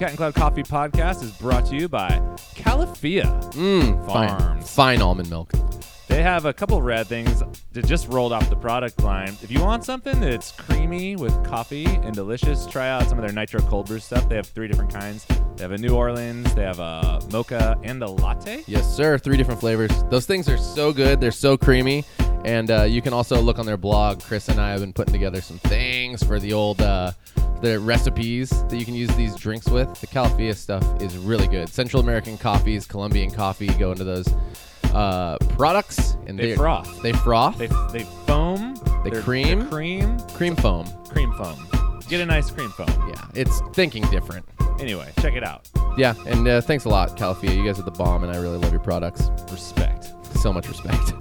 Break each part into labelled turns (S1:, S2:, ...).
S1: Cat and Cloud Coffee Podcast is brought to you by Califia.
S2: Mmm, fine.
S1: Farms.
S2: Fine almond milk.
S1: They have a couple of rad things that just rolled off the product line. If you want something that's creamy with coffee and delicious, try out some of their nitro cold brew stuff. They have three different kinds. They have a New Orleans, they have a mocha, and a latte.
S2: Yes, sir. Three different flavors. Those things are so good. They're so creamy. And uh, you can also look on their blog. Chris and I have been putting together some things for the old uh, the recipes that you can use these drinks with. The Califia stuff is really good. Central American coffees, Colombian coffee go into those uh, products, and
S1: They froth.
S2: They froth.
S1: They, they foam.
S2: They
S1: They're-
S2: cream?
S1: they're cream.
S2: cream foam.
S1: Cream foam. Get a nice cream foam.
S2: Yeah, it's thinking different.
S1: Anyway, check it out.
S2: Yeah, and uh, thanks a lot, Califia. You guys are the bomb, and I really love your products.
S1: Respect.
S2: So much respect.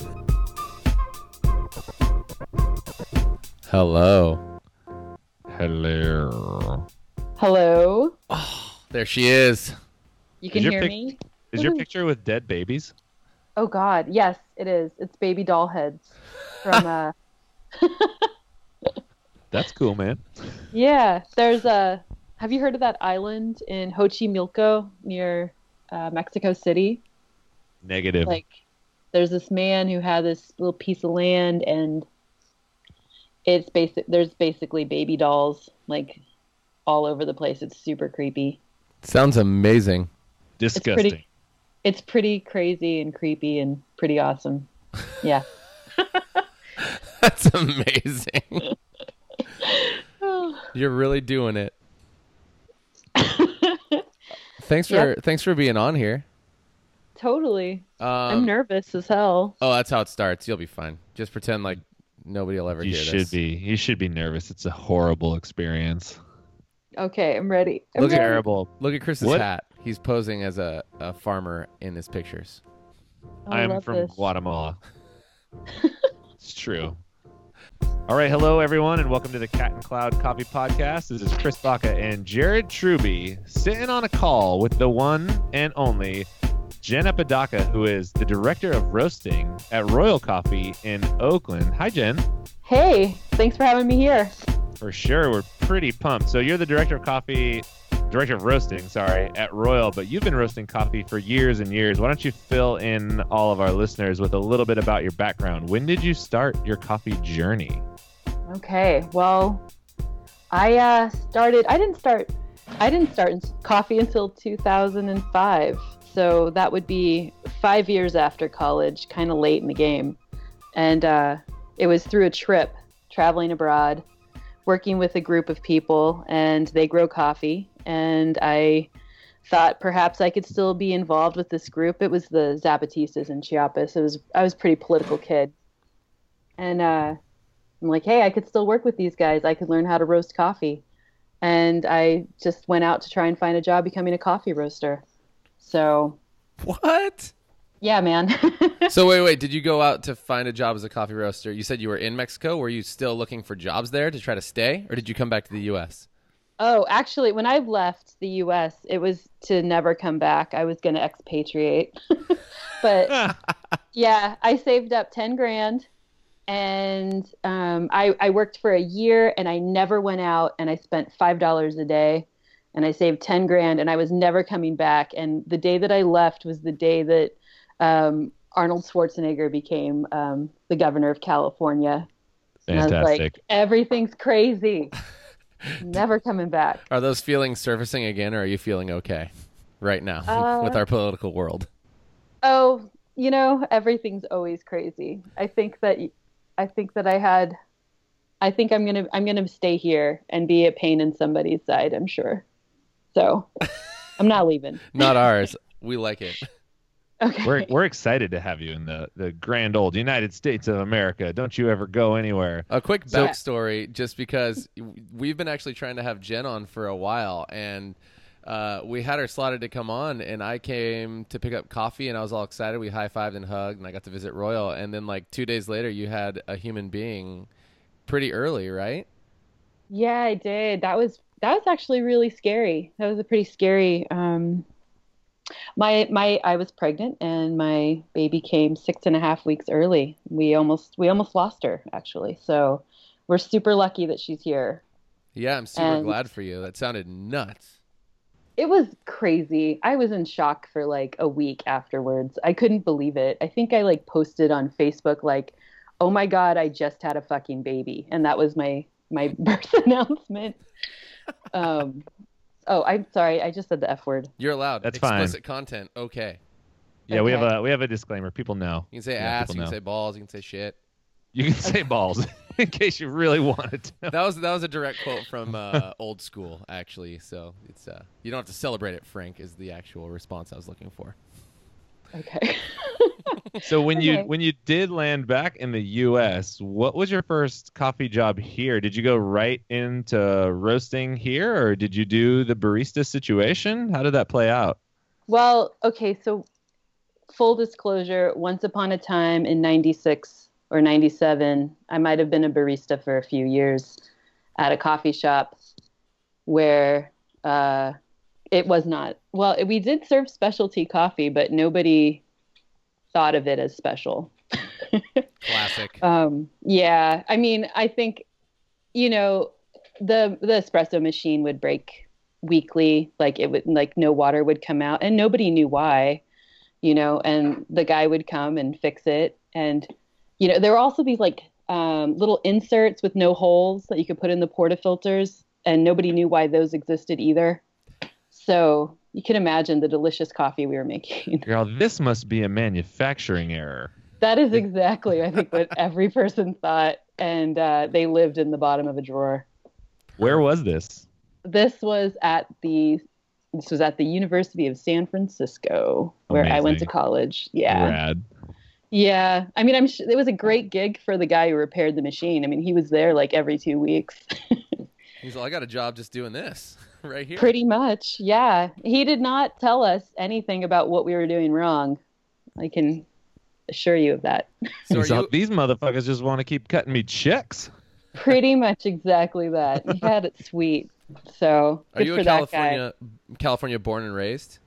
S2: Hello.
S1: Hello.
S3: Hello.
S2: There she is.
S3: You can hear
S1: pic-
S3: me?
S1: Is your picture with dead babies?
S3: Oh God, yes, it is. It's baby doll heads from uh
S1: That's cool, man.
S3: Yeah, there's a Have you heard of that island in Xochimilco near uh, Mexico City?
S1: Negative.
S3: Like there's this man who had this little piece of land and it's basic there's basically baby dolls like all over the place. It's super creepy.
S2: Sounds amazing.
S1: Disgusting.
S3: pretty- It's pretty crazy and creepy and pretty awesome. Yeah.
S2: That's amazing. You're really doing it. Thanks for
S3: Yep.
S2: thanks for being on here.
S3: totally.
S2: Um,
S3: I'm nervous as hell.
S2: Oh, that's how it starts. You'll be fine. Just pretend like nobody will ever
S1: you
S2: hear
S1: should
S2: this.
S1: be. You should be nervous. It's a horrible experience.
S3: Okay, I'm ready. I'm
S1: Look
S3: ready.
S1: terrible.
S2: Look at Chris's
S1: What?
S2: hat. He's posing as a, a farmer in his pictures.
S3: Oh, I
S1: I'm
S3: love
S1: from
S3: this.
S1: Guatemala. it's true. All right, hello everyone, and welcome to the Cat and Cloud Coffee Podcast. This is Chris Baca and Jared Truby sitting on a call with the one and only Jen Apodaca, who is the director of roasting at Royal Coffee in Oakland. Hi, Jen.
S3: Hey, thanks for having me here.
S1: For sure, we're pretty pumped. So you're the director of coffee, director of roasting, sorry, at Royal, but you've been roasting coffee for years and years. Why don't you fill in all of our listeners with a little bit about your background? When did you start your coffee journey?
S3: Okay, well, I uh, started. I didn't start. I didn't start coffee until 2005. So that would be five years after college, kind of late in the game. And uh, it was through a trip, traveling abroad, working with a group of people, and they grow coffee. And I thought perhaps I could still be involved with this group. It was the Zapatistas in Chiapas. It was I was a pretty political kid, and uh, I'm like, hey, I could still work with these guys. I could learn how to roast coffee. And I just went out to try and find a job becoming a coffee roaster. So,
S2: What?
S3: yeah, man.
S2: so wait, wait. Did you go out to find a job as a coffee roaster? You said you were in Mexico. Were you still looking for jobs there to try to stay, or did you come back to the U.S.?
S3: oh, actually, when I left the US, it was to never come back. I was going to expatriate. but yeah, I saved up 10 grand and um, I, I worked for a year and I never went out and I spent $5 a day and I saved 10 grand and I was never coming back. And the day that I left was the day that um, Arnold Schwarzenegger became um, the governor of California. And I was
S1: Fantastic.
S3: like, everything's crazy. never coming back.
S2: Are those feelings surfacing again, or are you feeling okay right now
S3: Uh,
S2: with our political world?
S3: Oh, you know, everything's always crazy. I think that I think that I had I think I'm going to I'm going to stay here and be a pain in somebody's side, I'm sure. So, I'm not leaving.
S2: Not ours. We like it.
S3: Okay.
S1: we're, we're excited to have you in the, the grand old United States of America. Don't you ever go anywhere.
S2: A quick
S3: So-
S2: backstory, just because we've been actually trying to have Jen on for a while, and uh, we had her slotted to come on, and I came to pick up coffee, and I was all excited. We high fived and hugged, and I got to visit Royal, and then like two days later, you had a human being, pretty early, right?
S3: Yeah, I did. That was that was actually really scary. That was a pretty scary um my my I was pregnant and my baby came six and a half weeks early. We almost we almost lost her actually. So we're super lucky that she's here.
S2: Yeah, I'm super
S3: And-
S2: glad for you. That sounded nuts.
S3: it was crazy. I was in shock for like a week afterwards. I couldn't believe it. I think I like posted on Facebook like, "Oh my god, I just had a fucking baby." And that was my my birth announcement. Um Oh, I'm sorry. I just said the F word.
S2: You're allowed.
S1: That's fine.
S2: Explicit content. Okay.
S1: Yeah, we have a we have a disclaimer. People know.
S2: You can say
S1: Yeah,
S2: ass. You can
S1: know.
S2: say balls. You can say shit.
S1: You can say balls in case you really wanted to.
S2: That was that was a direct quote from uh, old school, actually. So it's uh, you don't have to celebrate it. Frank is the actual response I was looking for.
S3: Okay.
S1: So when you when you did land back in the U.S., what was your first coffee job here? Did you go right into roasting here, or did you do the barista situation? How did that play out?
S3: Well, okay, so full disclosure, once upon a time in 96 or 97, I might have been a barista for a few years at a coffee shop where uh, it was not, well, we did serve specialty coffee, but nobody thought of it as special.
S2: Classic.
S3: Um, yeah, I mean, I think, you know, the the espresso machine would break weekly, like it would like no water would come out, and nobody knew why, you know, and the guy would come and fix it, and you know, there were also these like um, little inserts with no holes that you could put in the portafilters, and nobody knew why those existed either. So you can imagine the delicious coffee we were making.
S1: Girl, this must be a manufacturing error.
S3: That is exactly, I think, what every person thought, and uh, they lived in the bottom of a drawer.
S1: Where was this?
S3: This was at the this was at the University of San Francisco, where I went to college. Yeah,
S1: Rad.
S3: yeah. I mean, I'm sh- it was a great gig for the guy who repaired the machine. I mean, he was there like every two weeks,
S2: He's like, I got a job just doing this right here.
S3: pretty much. Yeah, he did not tell us anything about what we were doing wrong. I can assure you of that.
S2: So are
S1: all,
S2: you,
S1: These motherfuckers just want to keep cutting me checks.
S3: Pretty much exactly that. He had it sweet. So
S2: are
S3: good
S2: you
S3: for
S2: a
S3: that guy.
S2: California California born and raised?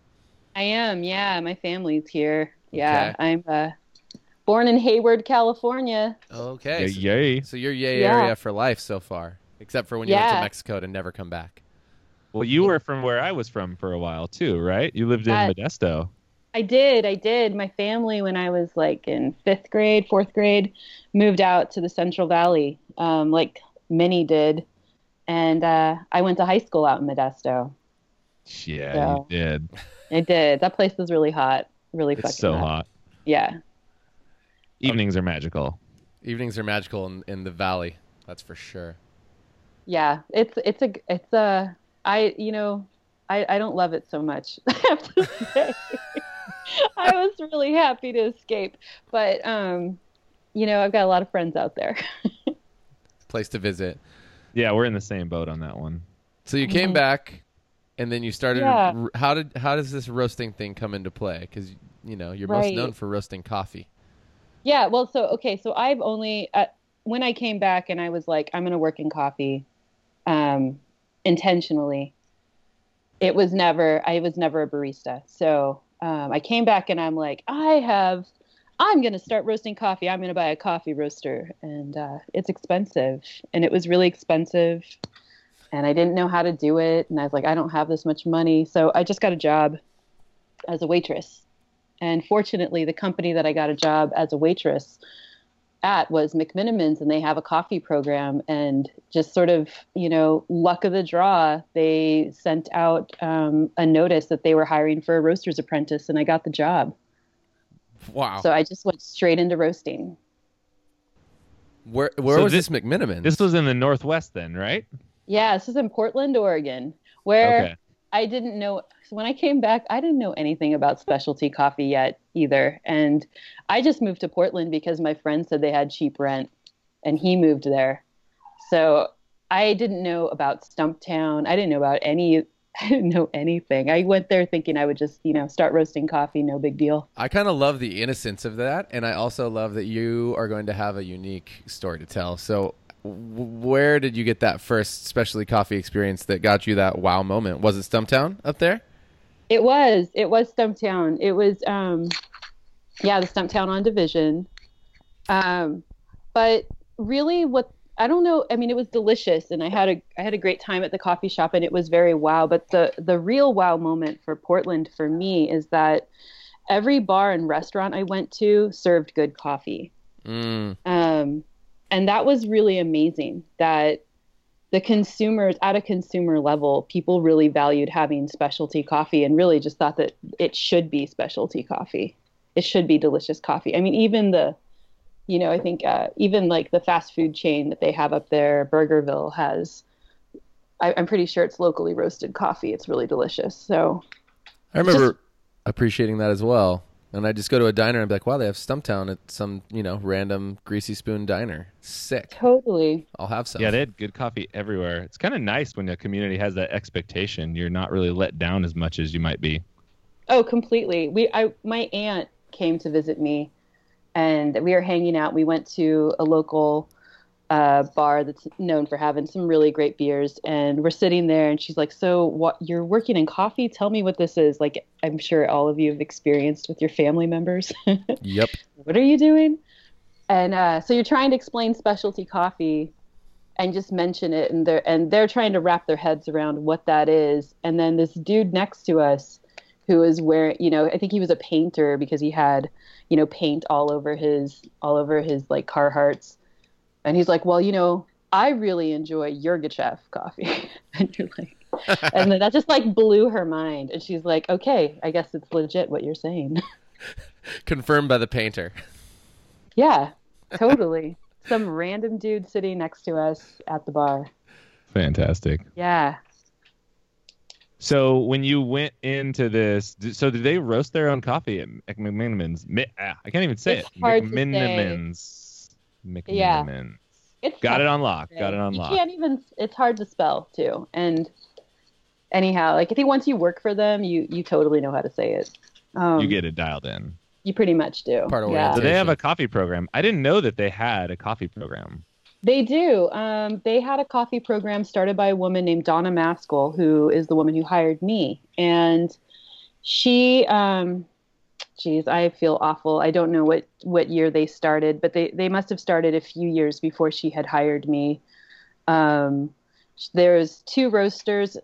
S3: I am, yeah. My family's here. Yeah,
S2: Okay.
S3: I'm uh, born in Hayward, California.
S2: Okay. so,
S1: Yay, yay.
S2: so you're yay
S3: Yeah.
S2: area for life so far, except for when you went to Mexico to never come back.
S1: Well, you were from where I was from for a while too, right? You lived in
S3: Uh,
S1: Modesto.
S3: I did, I did. My family, when I was like in fifth grade, fourth grade, moved out to the Central Valley, um, like many did, and uh, I went to high school out in Modesto.
S1: Yeah,
S3: Yeah.
S1: you did.
S3: I did. That place was really hot, really
S1: It's
S3: fucking
S1: so hot.
S3: Yeah,
S1: Evenings are magical.
S2: Evenings are magical in, in the valley. That's for sure.
S3: yeah. It's it's a it's a I you know I I don't love it so much. I have to say. I was really happy to escape, but um, you know I've got a lot of friends out there.
S2: Place to visit.
S1: Yeah, we're in the same boat on that one.
S2: So you came back, and then you started.
S3: Yeah.
S2: r- How did how does this roasting thing come into play? Because you know you're most
S3: Right.
S2: known for roasting coffee.
S3: Yeah, well, so okay, so I've only uh, when I came back and I was like, I'm gonna work in coffee, um, intentionally. It was never, I was never a barista. So um, I came back and I'm like, I have, I'm gonna start roasting coffee. I'm gonna buy a coffee roaster, and uh, it's expensive, and it was really expensive, and I didn't know how to do it, and I was like, I don't have this much money, so I just got a job as a waitress. And fortunately, the company that I got a job as a waitress at was McMenamins, and they have a coffee program. And just sort of, you know, luck of the draw, they sent out um, a notice that they were hiring for a roaster's apprentice, and I got the job.
S2: Wow.
S3: So I just went straight into roasting.
S2: where where
S1: So
S2: was
S1: thi-
S2: this McMenamin?
S1: This was in the Northwest then, right?
S3: Yeah, this is in Portland, Oregon, where
S1: Okay.
S3: I didn't know. When I came back, I didn't know anything about specialty coffee yet either. And I just moved to Portland because my friend said they had cheap rent and he moved there. So I didn't know about Stumptown. I didn't know about any, I didn't know anything. I went there thinking I would just, you know, start roasting coffee, no big deal.
S2: I kind of love the innocence of that, and I also love that you are going to have a unique story to tell. So, where did you get that first specialty coffee experience that got you that wow moment? Was it Stumptown up there?
S3: It was. It was Stumptown. It was, um, yeah, the Stumptown on Division. Um, but really, what I don't know. I mean, it was delicious, and I had a I had a great time at the coffee shop, and it was very wow. But the the real wow moment for Portland for me is that every bar and restaurant I went to served good coffee,
S2: Mm.
S3: um, and that was really amazing. That the consumers at a consumer level, people really valued having specialty coffee, and really just thought that it should be specialty coffee. It should be delicious coffee. I mean, even the you know, I think uh, even like the fast food chain that they have up there, Burgerville, has. I, I'm pretty sure it's locally roasted coffee. It's really delicious. So
S2: I remember appreciating that as well. And I just go to a diner and be like, wow, they have Stumptown at some, you know, random greasy spoon diner. Sick.
S3: totally,
S2: I'll have some.
S1: Yeah, they had good coffee everywhere. It's kind of nice when the community has that expectation. You're not really let down as much as you might be.
S3: oh, completely. We, I, my aunt came to visit me, and we were hanging out. We went to a local uh, bar that's known for having some really great beers, and we're sitting there, and she's like, "So, what? You're working in coffee? Tell me what this is." Like, I'm sure all of you have experienced with your family members.
S2: Yep.
S3: what are you doing? And uh, so you're trying to explain specialty coffee and just mention it and they're and they're trying to wrap their heads around what that is. And then this dude next to us who is wearing you know, I think he was a painter because he had, you know, paint all over his all over his like Carhartts. And he's like, Well, you know, I really enjoy Yirgacheffe coffee. and you're like and then that just like blew her mind. And she's like, Okay, I guess it's legit what you're saying.
S2: Confirmed by the painter.
S3: Yeah, totally. Some random dude sitting next to us at the bar.
S1: Fantastic.
S3: Yeah.
S1: So when you went into this, so did they roast their own coffee at Mc- McMenamin's? Ah, I can't even say
S3: It's
S1: it.
S3: hard to Yeah. It's
S1: Got it
S3: to
S1: on lock.
S3: say.
S1: Got it on
S3: You can't even it's hard to spell too. And anyhow, like I think once you work for them, you you totally know how to say it. Um,
S1: You get it dialed in.
S3: you pretty much do.
S2: Part of
S3: yeah.
S1: So they have a coffee program. I didn't know that they had a coffee program.
S3: They do. Um, they had a coffee program started by a woman named Donna Maskell, who is the woman who hired me. And she, um, geez, I feel awful. I don't know what, what year they started, but they, they must have started a few years before she had hired me. Um, there's two roasters.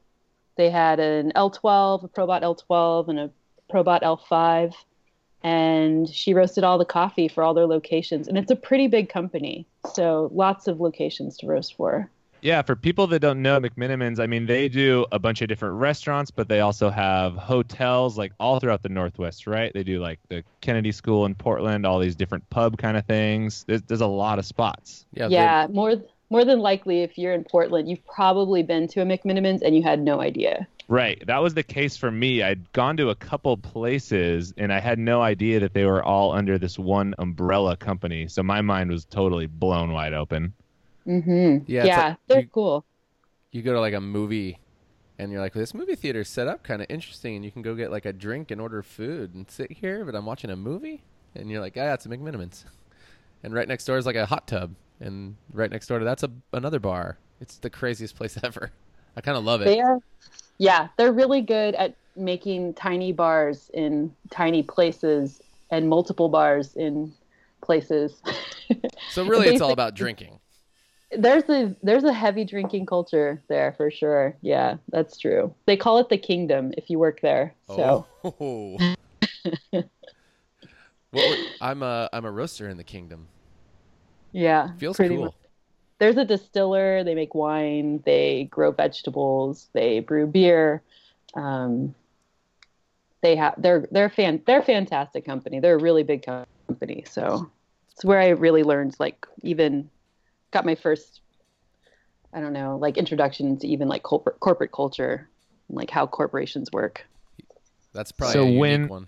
S3: They had an L12, a Probat L12, and a Probat L5 and she roasted all the coffee for all their locations and it's a pretty big company so lots of locations to roast for
S1: Yeah, for people that don't know McMenamin's, I mean, they do a bunch of different restaurants, but they also have hotels like all throughout the Northwest, right? They do like the Kennedy School in Portland, all these different pub kind of things. There's, there's a lot of spots.
S2: Yeah. they-
S3: yeah more more than likely if you're in portland you've probably been to a McMenamins and you had no idea
S1: Right. That was the case for me. I'd gone to a couple places and I had no idea that they were all under this one umbrella company. So my mind was totally blown wide open.
S3: Mm-hmm.
S2: Yeah,
S3: yeah,
S2: like
S3: they're
S2: you-
S3: cool
S2: you go to like a movie and you're like, this movie theater's set up kind of interesting, and you can go get like a drink and order food and sit here, but I'm watching a movie, and you're like, ah, it's a McMenamin's, and right next door is like a hot tub, and right next door to that's a another bar. It's the craziest place ever. I kind of love it.
S3: they are yeah they're really good at making tiny bars in tiny places and multiple bars in places
S2: so really, it's all about drinking.
S3: There's a there's a heavy drinking culture there for sure. Yeah, that's true. They call it the kingdom if you work there. So
S2: Oh. what were, I'm a I'm a roaster in the kingdom.
S3: yeah,
S2: Feels cool.
S3: much. There's a distiller. They make wine. They grow vegetables. They brew beer. Um, they have they're they're fan they're a fantastic company. They're a really big company. So it's where I really learned like even got my first I don't know like introduction to even like corporate corporate culture, like how corporations work.
S2: That's probably
S1: So
S2: a
S1: when-
S2: one.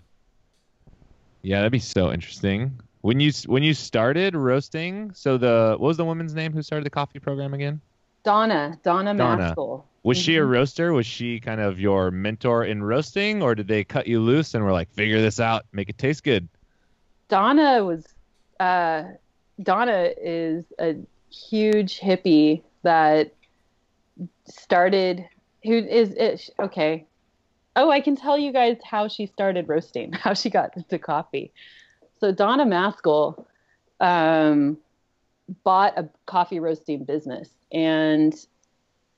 S1: Yeah, that'd be so interesting. When you when you started roasting, so the what was the woman's name who started the coffee program again?
S3: Donna, Donna,
S1: Donna.
S3: Maskell.
S1: Was she a
S3: Mhm.
S1: roaster? Was she kind of your mentor in roasting, or did they cut you loose and were like, figure this out, make it taste good?
S3: Donna was uh, Donna is a huge hippie that started who is it okay oh i can tell you guys how she started roasting how she got into coffee so donna maskell um, bought a coffee roasting business. And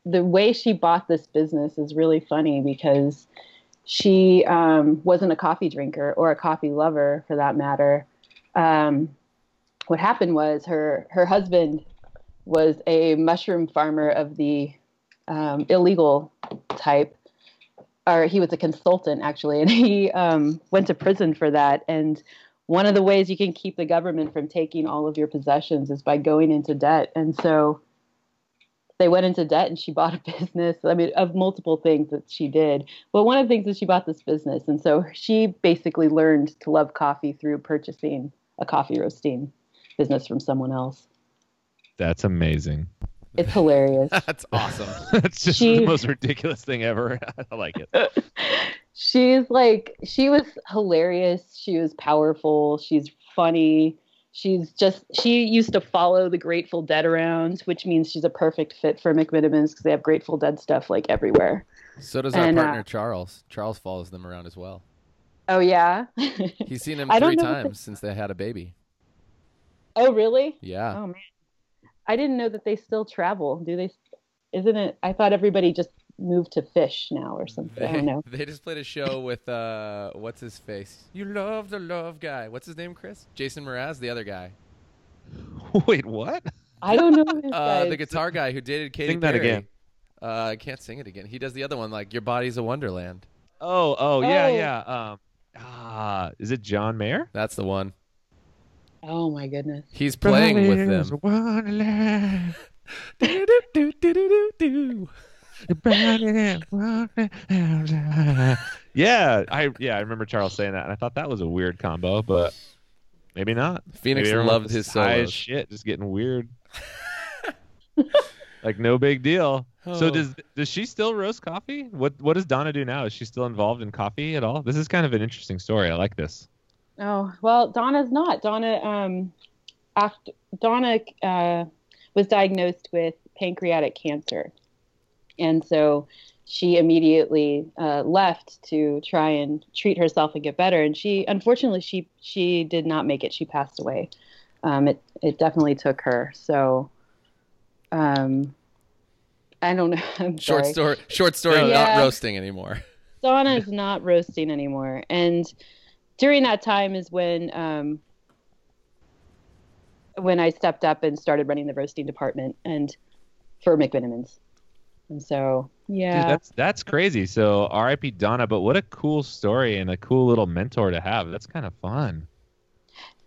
S3: the way she bought this business is really funny because she um, wasn't a coffee drinker or a coffee lover for that matter. Um, what happened was her her husband was a mushroom farmer of the um, illegal type, or he was a consultant actually, and he um, went to prison for that. And one of the ways you can keep the government from taking all of your possessions is by going into debt. And so they went into debt and she bought a business. I mean, of multiple things that she did. But one of the things is she bought this business. And so she basically learned to love coffee through purchasing a coffee roasting business from someone else.
S1: That's amazing.
S3: It's hilarious.
S2: That's awesome.
S1: That's just
S3: She-
S1: the most ridiculous thing ever. I like it.
S3: she's like she was hilarious she was powerful she's funny she's just she used to follow the grateful dead around which means she's a perfect fit for McMenamins because they have grateful dead stuff like everywhere
S2: So does our
S3: And, uh,
S2: partner Charles. Charles follows them around as well.
S3: oh yeah
S2: He's seen him three
S3: know if
S2: times since they had a baby.
S3: oh really
S2: Yeah.
S3: oh man i didn't know that they still travel do they isn't it i thought everybody just moved to Phish now or something i don't know
S2: they just played a show with uh what's his face? You love the love guy. What's his name, Chris? Jason Mraz, the other guy.
S1: Wait, what?
S3: i don't know this
S2: Uh the guitar guy who dated Katy
S1: Sing that again.
S2: Uh I can't sing it again. He does the other one like Your Body's a Wonderland.
S1: Oh, oh, yeah,
S3: Oh.
S1: yeah. Um, ah, is it John Mayer?
S2: That's the one.
S3: Oh my goodness
S2: He's playing with
S1: Brothers
S2: them.
S1: Wonderland.
S2: Do-do-do-do-do-do.
S1: yeah, I yeah I remember Charles saying that, and I thought that was a weird combo, but maybe not.
S2: Phoenix
S1: Maybe
S2: loved his
S1: high as
S2: solos.
S1: shit, just getting weird. like no big deal. So
S2: Oh.
S1: does does she still roast coffee? What what does Donna do now? Is she still involved in coffee at all? This is kind of an interesting story. I like this.
S3: Oh well, Donna's not. Donna, um, after Donna uh, was diagnosed with pancreatic cancer, and so she immediately uh, left to try and treat herself and get better. And she, unfortunately, she she did not make it. She passed away. Um, it it definitely took her. So, um, I don't know. I'm
S2: Short
S3: sorry.
S2: story short story
S3: Yeah.
S2: not roasting anymore.
S3: Donna is not roasting anymore. And during that time is when um, when I stepped up and started running the roasting department and for McMenamins. And so yeah,
S1: Dude, that's that's crazy. So R.I.P. Donna, but what a cool story and a cool little mentor to have. That's kind of fun.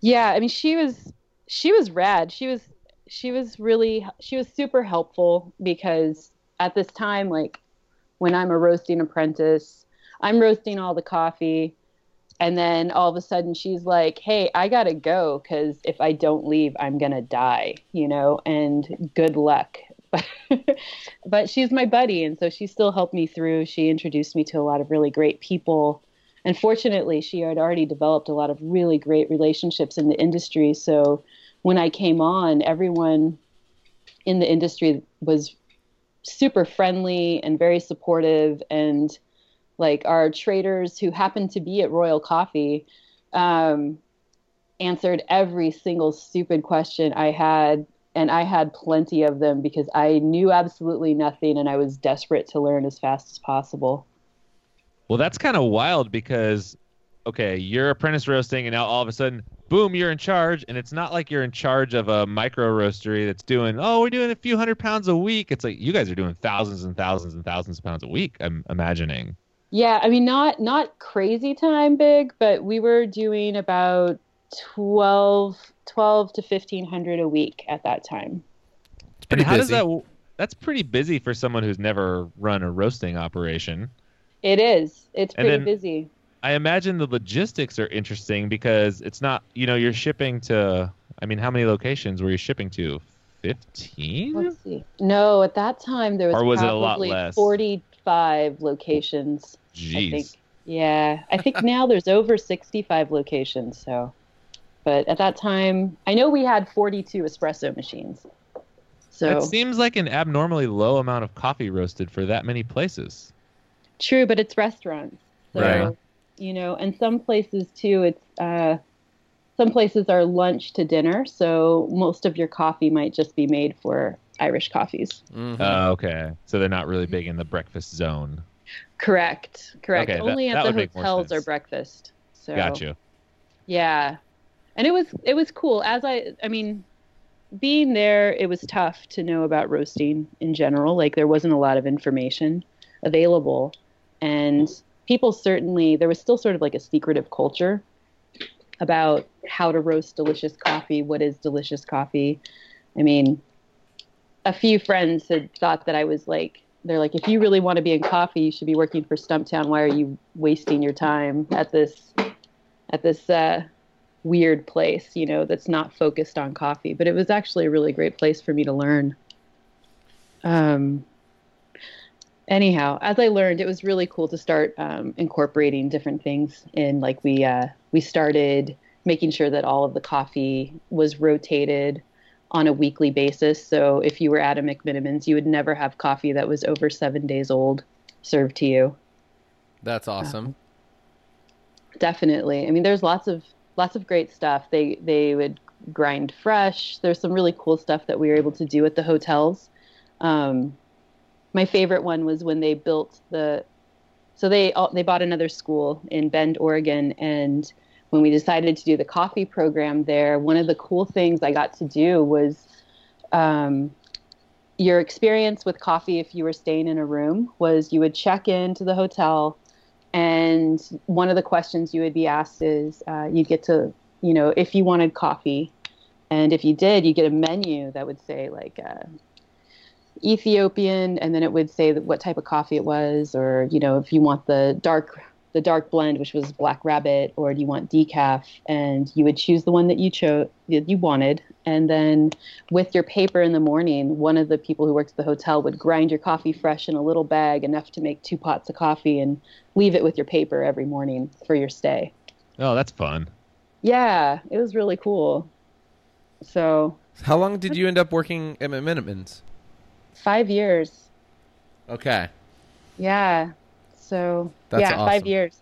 S3: yeah. I mean, she was she was rad. She was she was really she was super helpful because at this time, like when I'm a roasting apprentice, I'm roasting all the coffee. And then all of a sudden she's like, hey, I got to go because if I don't leave, I'm to die, you know, and good luck. but she's my buddy. And so she still helped me through. She introduced me to a lot of really great people. And fortunately, she had already developed a lot of really great relationships in the industry. So when I came on, everyone in the industry was super friendly and very supportive and like our traders who happened to be at Royal Coffee um, answered every single stupid question I had. And I had plenty of them because I knew absolutely nothing and I was desperate to learn as fast as possible.
S1: Well, that's kind of wild because, okay, you're apprentice roasting, and now all of a sudden, boom, you're in charge. And it's not like you're in charge of a micro roastery that's doing, oh, we're doing a few hundred pounds a week. It's like you guys are doing thousands and thousands and thousands of pounds a week. I'm imagining.
S3: Yeah, I mean not not crazy time big, but we were doing about 12, 12 to 1500 a week at that time.
S2: It's pretty
S1: and how
S2: busy.
S1: does that? That's pretty busy for someone who's never run a roasting operation.
S3: It is. It's
S1: And
S3: pretty busy.
S1: I imagine the logistics are interesting because it's not, you know, you're shipping to. I mean, how many locations were you shipping to? Fifteen.
S3: Let's see. No, at that time there was,
S1: Or was it a
S3: probably
S1: lot less?
S3: 45 locations. I think.
S1: Jeez.
S3: Yeah, I think now there's over 65 locations. So, but at that time, I know we had 42 espresso machines. So
S1: it seems like an abnormally low amount of coffee roasted for that many places.
S3: true, but it's restaurants. So,
S1: Right.
S3: you know, and some places too, it's uh, some places are lunch to dinner, so most of your coffee might just be made for Irish coffees.
S2: Mhm.
S1: Oh, okay. So they're not really big in the breakfast zone.
S3: Correct. Correct.
S1: Okay,
S3: Only
S1: that
S3: at
S1: would
S3: the hotels are breakfast. So
S1: Got you.
S3: Yeah. And it was it was cool. As I I mean, being there, it was tough to know about roasting in general. Like there wasn't a lot of information available. And people certainly there was still sort of like a secretive culture about how to roast delicious coffee, what is delicious coffee. I mean, a few friends had thought that I was like they're like if you really want to be in coffee, you should be working for Stumptown. Why are you wasting your time at this at this uh, weird place, you know, that's not focused on coffee. But it was actually a really great place for me to learn. Um, anyhow, as I learned, it was really cool to start um, incorporating different things in. Like we uh, we started making sure that all of the coffee was rotated on a weekly basis. So if you were at a McMenamins, you would never have coffee that was over seven days old served to you.
S2: That's awesome.
S3: Definitely. I mean, there's lots of lots of great stuff. They they would grind fresh. There's some really cool stuff that we were able to do at the hotels. Um, my favorite one was when they built the. So they all- they bought another school in Bend, Oregon, and when we decided to do the coffee program there, one of the cool things I got to do was. Um, your experience with coffee if you were staying in a room was you would check into the hotel and one of the questions you would be asked is uh, you'd get to you know if you wanted coffee and if you did you get a menu that would say like uh, ethiopian and then it would say what type of coffee it was or you know if you want the dark the dark blend which was black rabbit or do you want decaf and you would choose the one that you chose that you wanted and then with your paper in the morning one of the people who works at the hotel would grind your coffee fresh in a little bag enough to make two pots of coffee and leave it with your paper every morning for your stay.
S1: Oh, that's fun.
S3: Yeah, it was really cool. So,
S2: How long did you end up working at McMenamins?
S3: five years.
S2: Okay.
S3: Yeah. So,
S2: That's
S3: yeah, five years.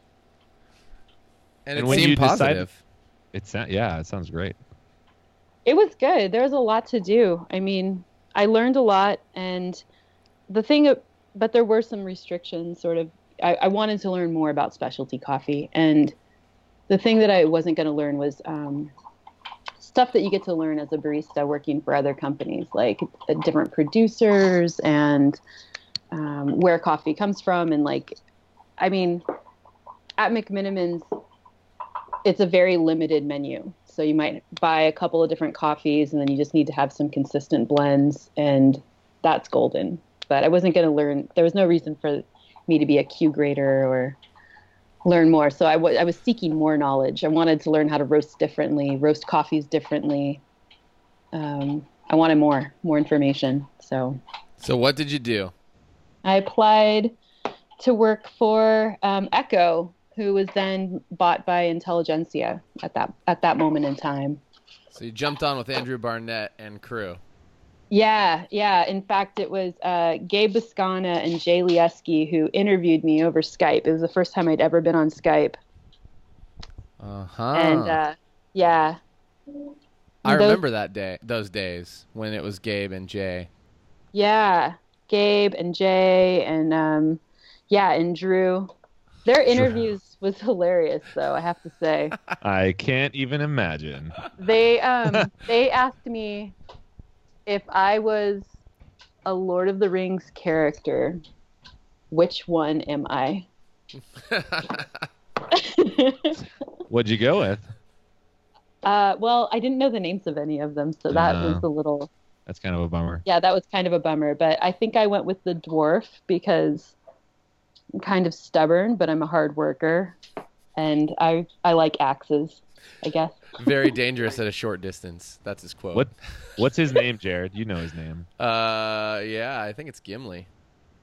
S2: And,
S1: And
S2: it
S1: when
S2: seemed
S1: you decided-
S2: positive.
S1: It's yeah, it sounds great.
S3: It was good. There was a lot to do. I mean, I learned a lot, and the thing, but there were some restrictions. Sort of, I, I wanted to learn more about specialty coffee, and the thing that I wasn't going to learn was um, stuff that you get to learn as a barista working for other companies, like uh, different producers and um, where coffee comes from, and like, I mean, at McMenamins, it's a very limited menu. So you might buy a couple of different coffees and then you just need to have some consistent blends and that's golden. But I wasn't going to learn, there was no reason for me to be a Q grader or learn more. So I was seeking more knowledge. I wanted to learn how to roast differently, roast coffees differently. Um, I wanted more, more information. So
S2: So what did you do?
S3: I applied to work for um, Ecco, who was then bought by Intelligentsia at that at that moment in time.
S2: So you jumped on with Andrew Barnett and crew.
S3: Yeah, yeah. In fact, it was uh, Gabe Boscana and Jay Lijewski who interviewed me over Skype. It was the first time I'd ever been on Skype,
S2: Uh-huh.
S3: and uh, yeah,
S2: I
S3: those-
S2: remember that day, those days when it was Gabe and Jay.
S3: yeah, Gabe and Jay and um, yeah, and Drew. Their interviews was hilarious, though I have to say.
S1: I can't even imagine.
S3: they um they asked me if I was a Lord of the Rings character, which one am I?
S1: What'd you go with?
S3: uh, well, I didn't know the names of any of them, so that
S1: Oh.
S3: was a little
S1: That's kind of a bummer.
S3: yeah, that was kind of a bummer. But I think I went with the dwarf because kind of stubborn, but I'm a hard worker, and I I like axes, I guess.
S2: Very dangerous at a short distance. That's his quote.
S1: What? What's his name, Jared? You know his name.
S2: Uh, yeah, I think it's Gimli.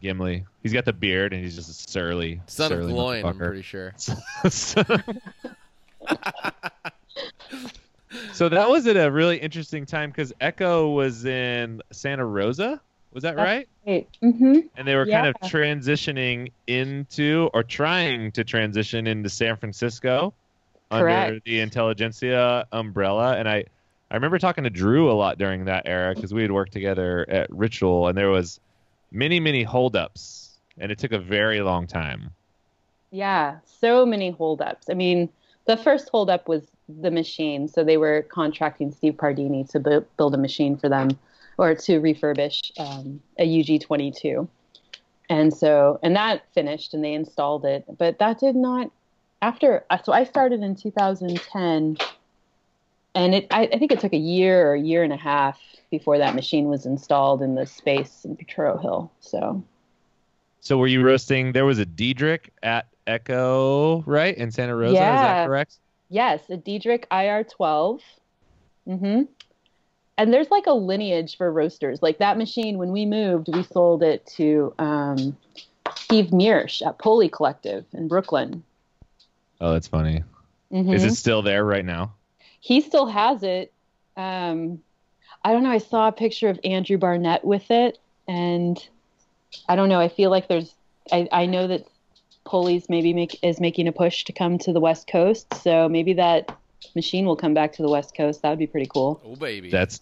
S1: Gimli. He's got the beard and he's just a surly,
S2: Son of
S1: surly
S2: Gloin, I'm pretty sure.
S1: so that was at a really interesting time because Ecco was in Santa Rosa. Was that
S3: That's
S1: right?
S3: Wait. Mm-hmm.
S1: And they were kind of transitioning into or trying to transition into San Francisco. under the intelligentsia umbrella, and I I remember talking to Drew a lot during that era because we had worked together at Ritual, and there was many many holdups, and it took a very long time.
S3: Yeah, so many holdups. I mean, the first holdup was the machine. So they were contracting Steve Pardini to bu- build a machine for them or to refurbish um, a UG22. And so, and that finished and they installed it. But that did not, after, so I started in 2010 and it, I, I think it took a year or a year and a half before that machine was installed in the space in Potrero Hill. So,
S1: So were you roasting? There was a Diedrich at Ecco, right, in Santa Rosa. Is that
S3: Yeah.
S1: correct?
S3: Yes, a Diedrich IR12. Mm-hmm. And there's like a lineage for roasters. Like that machine, when we moved, we sold it to um, Steve Mierisch at Pulley Collective in Brooklyn.
S1: Oh, that's funny.
S3: Mhm.
S1: Is it still there right now?
S3: He still has it. Um, I don't know. I saw a picture of Andrew Barnett with it, and I don't know. I feel like there's. I, I know that Pulley's maybe make is making a push to come to the West Coast, so maybe that machine will come back to the West Coast. That would be pretty cool.
S2: Oh baby.
S1: That's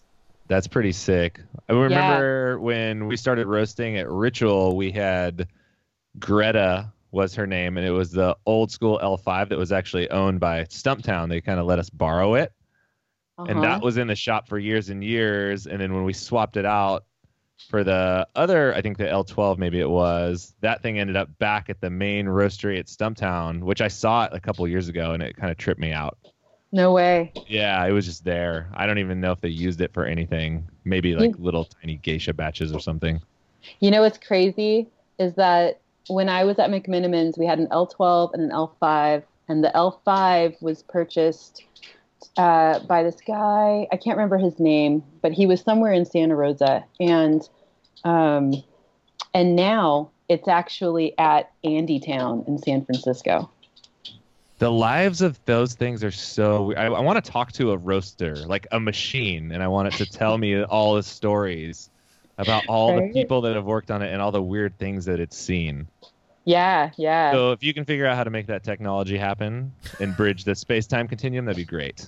S1: that's pretty sick. I remember when we started roasting at Ritual, we had Greta was her name, and it was the old school L5 that was actually owned by Stumptown. They kind of let us borrow it, and
S3: Uh-huh.
S1: that was in the shop for years and years. And then when we swapped it out for the other, I think the L12 maybe it was, that thing ended up back at the main roastery at Stumptown, which I saw it a couple years ago, and it kind of tripped me out.
S3: No way.
S1: Yeah, it was just there. I don't even know if they used it for anything. Maybe like little tiny geisha batches or something.
S3: You know what's crazy is that when I was at McMenamins, we had an L12 and an L5, and the L5 was purchased uh, by this guy. I can't remember his name, but he was somewhere in Santa Rosa, and um, and now it's actually at Andytown in San Francisco.
S1: The lives of those things are so. I, I want to talk to a roaster, like a machine, and I want it to tell me all the stories about all
S3: Right.
S1: the people that have worked on it and all the weird things that it's seen.
S3: Yeah, yeah.
S1: So if you can figure out how to make that technology happen and bridge the space time continuum, that'd be great.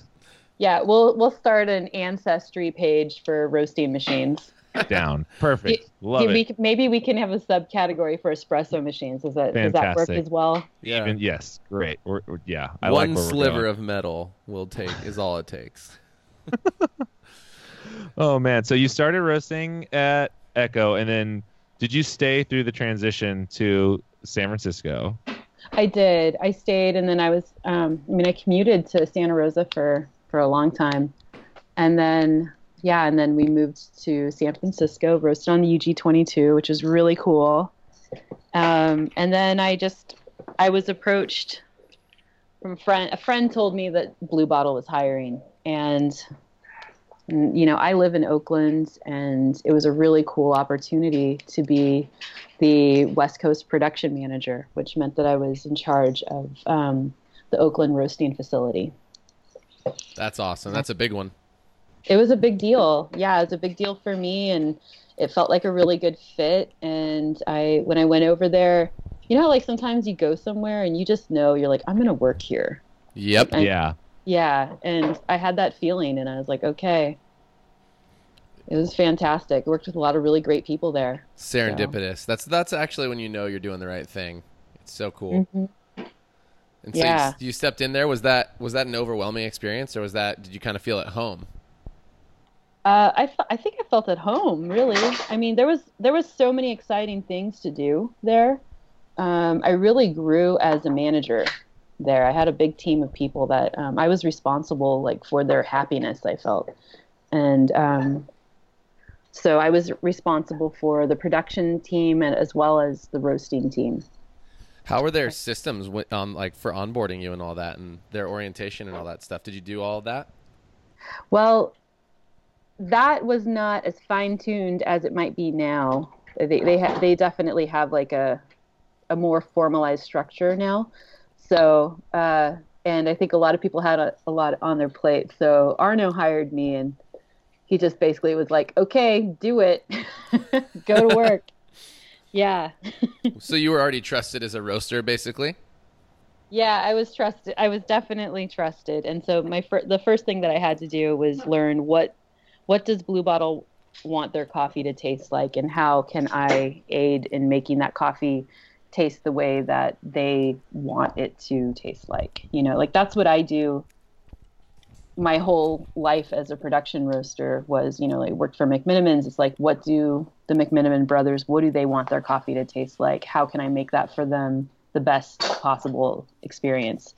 S3: Yeah, we'll we'll start an ancestry page for roasting machines.
S1: Down. Perfect. Love
S3: we
S1: it.
S3: maybe we can have a subcategory for espresso machines. Does that does that work as well?
S2: yeah.
S1: Even, yes. Great. We're, we're- yeah. I
S2: One
S1: like
S2: sliver of metal will take is all it takes.
S1: Oh man, so you started roasting at Ecco, and then did you stay through the transition to San Francisco?
S3: I did. I stayed, and then I was. Um, I mean, I commuted to Santa Rosa for for a long time, and then yeah, and then we moved to San Francisco, roasted on the UG22, which was really cool. Um, and then I just I was approached from a friend. A friend told me that Blue Bottle was hiring, and and, you know, I live in Oakland, and it was a really cool opportunity to be the West Coast production manager, which meant that I was in charge of um, the Oakland roasting facility.
S2: That's awesome. That's a big one.
S3: It was a big deal. Yeah, it was a big deal for me, and it felt like a really good fit. And I, when I went over there, you know, how, like sometimes you go somewhere and you just know you're like, I'm gonna work here.
S2: Yep.
S3: And-
S1: yeah.
S3: Yeah, and I had that feeling, and I was like, okay. It was fantastic. Worked with a lot of really great people there.
S2: Serendipitous. That's that's actually when you know you're doing the right thing. It's so cool.
S3: Mhm.
S2: And so you- you, stepped in there. Was that was that an overwhelming experience, or was that did you kind of feel at home?
S3: Uh, I, I think I felt at home. Really, I mean, there was there was so many exciting things to do there. Um, I really grew as a manager there. I had a big team of people that um, I was responsible like for their happiness. I felt, and um, so I was responsible for the production team and as well as the roasting team.
S2: How were their systems um, like for onboarding you and all that, and their orientation and all that stuff? Did you do all of that?
S3: Well, that was not as fine tuned as it might be now. They they ha- they definitely have like a a more formalized structure now. So uh, and I think a lot of people had a, a lot on their plate. So Arno hired me and he just basically was like, "Okay, do it, go to work." yeah,
S2: so you were already trusted as a roaster, basically.
S3: Yeah, I was trusted. I was definitely trusted, and so my fir- the first thing that I had to do was learn what what does Blue Bottle want their coffee to taste like, and how can I aid in making that coffee taste the way that they want it to taste like. You know, like that's what I do. My whole life as a production roaster was, you know, like worked for McMenamins. It's like, what do the McMenamin brothers? What do they want their coffee to taste like? How can I make that for them? the best possible experience.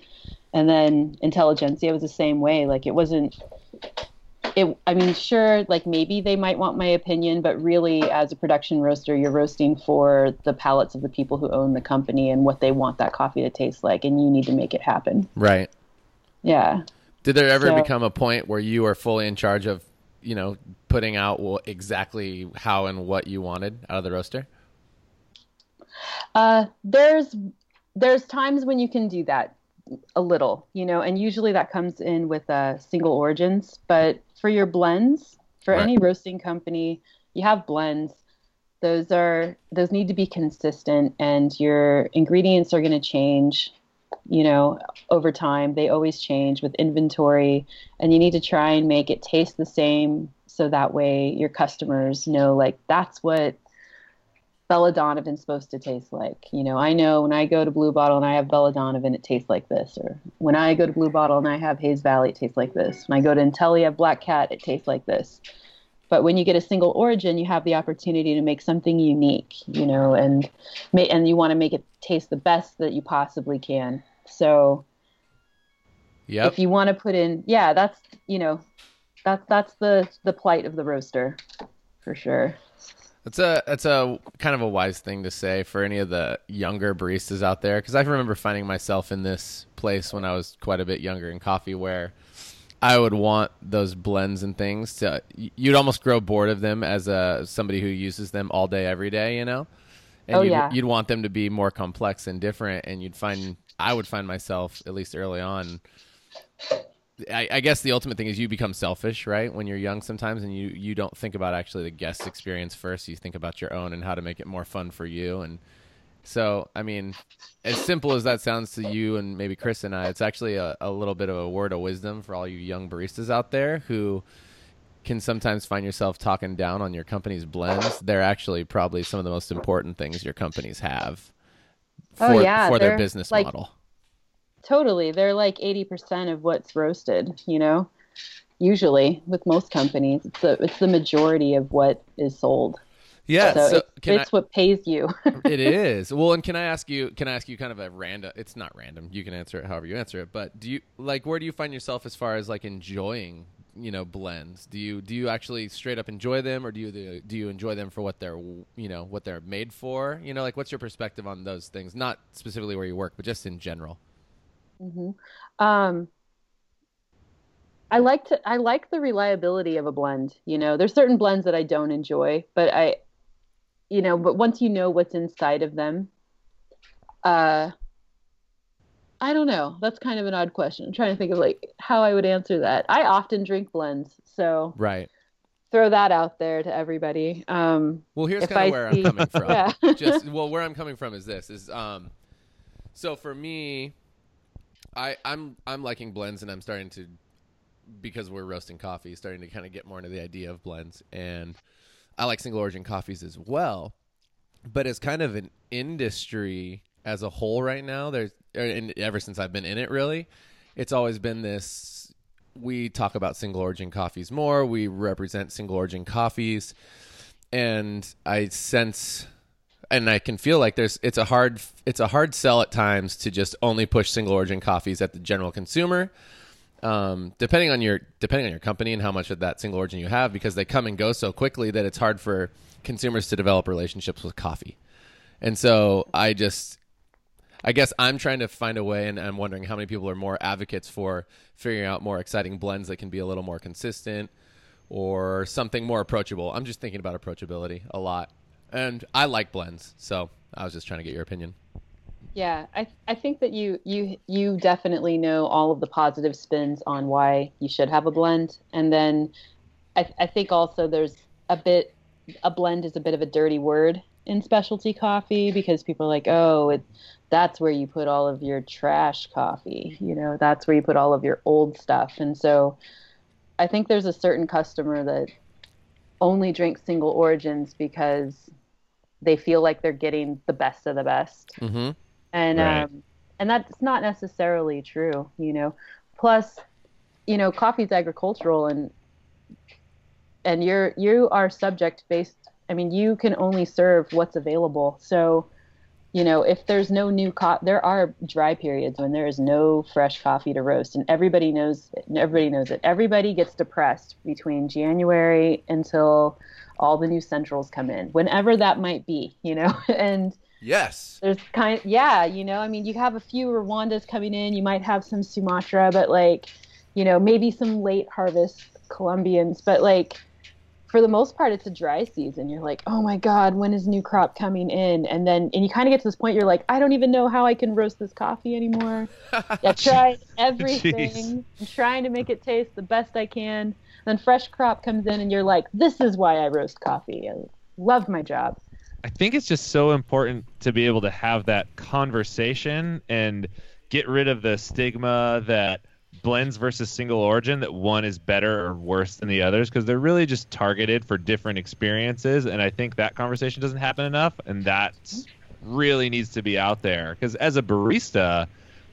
S3: And then Intelligentsia was the same way. Like it wasn't it I mean sure like maybe they might want my opinion, but really as a production roaster you're roasting for the palates of the people who own the company and what they want that coffee to taste like and you need to make it happen.
S2: Right.
S3: Yeah.
S2: Did there ever
S3: So-
S2: become a point where you are fully in charge of, you know, putting out exactly how and what you wanted out of the roaster?
S3: Uh, there's there's times when you can do that a little, you know, and usually that comes in with uh, single origins. But for your blends, for
S2: Right.
S3: any roasting company, you have blends. Those are those need to be consistent, and your ingredients are going to change, you know, over time. They always change with inventory, and you need to try and make it taste the same, so that way your customers know like that's what Bella Donovan's supposed to taste like. You know, I know when I go to Blue Bottle and I have Bella Donovan, it tastes like this. Or when I go to Blue Bottle and I have Hayes Valley, it tastes like this. When I go to Intelli, I have Black Cat, it tastes like this. But when you get a single origin, you have the opportunity to make something unique, you know, and and you want to make it taste the best that you possibly can. So
S2: yeah,
S3: if you want to put in, yeah, that's you know, that's that's the the plight of the roaster, for sure.
S2: That's a that's a kind of a wise thing to say for any of the younger baristas out there because I remember finding myself in this place when I was quite a bit younger in coffee where I would want those blends and things to you'd almost grow bored of them as a somebody who uses them all day every day, you know. And
S3: Oh,
S2: you'd,
S3: yeah.
S2: you'd want them to be more complex and different, and you'd find I would find myself at least early on I, I guess the ultimate thing is you become selfish, right? When you're young sometimes and you, you don't think about actually the guest experience first. You think about your own and how to make it more fun for you. And so, I mean, as simple as that sounds to you and maybe Chris and I, it's actually a, a little bit of a word of wisdom for all you young baristas out there who can sometimes find yourself talking down on your company's blends. They're actually probably some of the most important things your companies have oh, for,
S3: Oh, yeah,
S2: for their business
S3: like,
S2: model.
S3: Totally. They're like 80% of what's roasted, you know? Usually with most companies, it's the, it's the majority of what is sold.
S2: Yeah.
S3: so
S2: so
S3: it's,
S2: can I-
S3: it's what pays you.
S2: it is well and can i ask you can i ask you kind of a random it's not random you can answer it however you answer it but do you like where do you find yourself as far as like enjoying you know blends do you do you actually straight up enjoy them or do you do you enjoy them for what they're you know what they're made for you know like what's your perspective on those things not specifically where you work but just in general
S3: hmm Um, I like to I like the reliability of a blend. You know, there's certain blends that I don't enjoy, but I, you know, but once you know what's inside of them, uh, I don't know. That's kind of an odd question. I'm trying to think of like how I would answer that. I often drink blends, so
S2: right
S3: throw that out there to everybody. Um,
S2: well here's kind of where
S3: see-
S2: i'm coming from
S3: Yeah.
S2: just well where i'm coming from is this is um so for me i i'm i'm liking blends and i'm starting to because we're roasting coffee starting to kind of get more into the idea of blends. And i like single origin coffees as well. But as kind of an industry as a whole right now there's er, and ever since i've been in it really it's always been this we talk about single origin coffees more. We represent single origin coffees. And i sense and I can feel like there's it's a hard it's a hard sell at times to just only push single origin coffees at the general consumer. Um, depending on your depending on your company and how much of that single origin you have, because they come and go so quickly that it's hard for consumers to develop relationships with coffee. And so I just I guess I'm trying to find a way, and I'm wondering how many people are more advocates for figuring out more exciting blends that can be a little more consistent or something more approachable. I'm just thinking about approachability a lot. And I like blends, so I was just trying to get your opinion.
S3: Yeah, I I think that you you you definitely know all of the positive spins on why you should have a blend, and then I I think also there's a bit a blend is a bit of a dirty word in specialty coffee because people are like, oh, it, that's where you put all of your trash coffee. You know, that's where you put all of your old stuff. And so I think there's a certain customer that only drinks single origins because they feel like they're getting the best of the best.
S2: Mm-hmm.
S3: And
S1: Right.
S3: um, and that's not necessarily true, you know. Plus, you know, coffee's agricultural and and you're you are subject based I mean, you can only serve what's available. So, you know, if there's no new co- there are dry periods when there is no fresh coffee to roast and everybody knows it. Everybody knows it. Everybody gets depressed between January until all the new centrals come in. Whenever that might be, you know. and
S2: Yes.
S3: there's kind yeah you know i mean you have a few rwandas coming in you might have some sumatra but like you know maybe some late harvest colombians but like for the most part it's a dry season you're like oh my god when is new crop coming in and then and you kind of get to this point you're like i don't even know how i can roast this coffee anymore i tried everything i'm trying to make it taste the best i can then fresh crop comes in and you're like this is why i roast coffee i love my job.
S1: I think it's just so important to be able to have that conversation and get rid of the stigma that blends versus single origin that one is better or worse than the others because they're really just targeted for different experiences and I think that conversation doesn't happen enough and that really needs to be out there. Because as a barista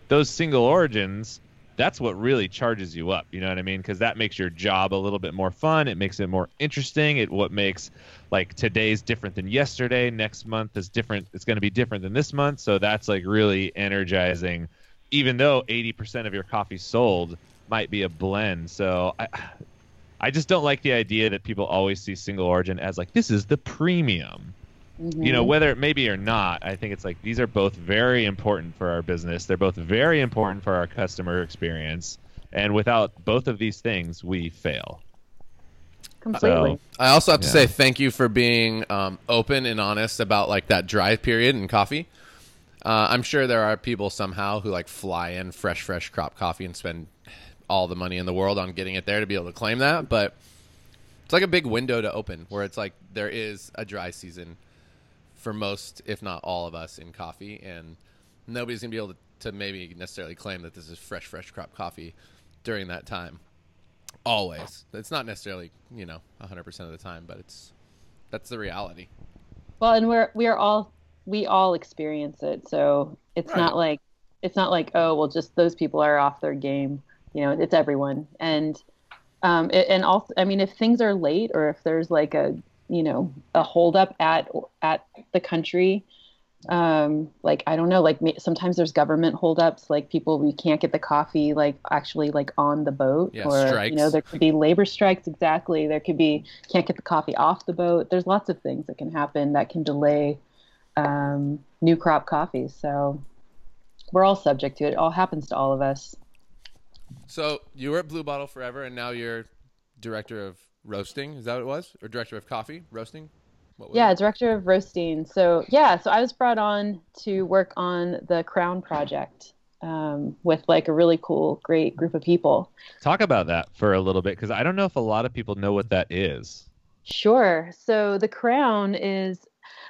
S1: those single origins that's what really charges you up you know what i mean? Because that makes your job a little bit more fun it makes it more interesting it what makes like today's different than yesterday next month is different it's going to be different than this month so that's like really energizing. Even though 80% of your coffee sold might be a blend so i i just don't like the idea that people always see single origin as like this is the premium you know
S3: Mhm.
S1: whether it may be or not i think it's like these are both very important for our business they're both very important for our customer experience and without both of these things we fail
S3: completely
S2: I also have to
S1: Yeah.
S2: say thank you for being um, open and honest about like that dry period in coffee. Uh, I'm sure there are people somehow who like fly in fresh, fresh crop coffee and spend all the money in the world on getting it there to be able to claim that. But it's like a big window to open where it's like there is a dry season for most, if not all of us in coffee, and nobody's gonna be able to, to maybe necessarily claim that this is fresh, fresh crop coffee during that time. Always, it's not necessarily you know 100 percent of the time, but it's that's the reality.
S3: Well, and we're we are all we all experience it, so it's
S2: Right.
S3: not like it's not like oh well, just those people are off their game. You know, it's everyone, and um, it, and also, I mean, if things are late or if there's like a you know a holdup at at the country, um, like I don't know, like sometimes there's government holdups, like people we can't get the coffee like actually like on the boat,
S2: Yeah,
S3: or you know there could be labor strikes. Exactly, there could be can't get the coffee off the boat. There's lots of things that can happen that can delay um, new crop coffee. So we're all subject to it. It all happens to all of us.
S2: So you were at Blue Bottle forever, and now you're director of roasting. Is that what it was, or director of coffee roasting? What was
S3: Yeah,
S2: it?
S3: director of roasting. So yeah, so I was brought on to work on the Crown project um, with like a really cool, great group of people.
S1: talk about that for a little bit because i don't know if a lot of people know what that is
S3: Sure. So the Crown is,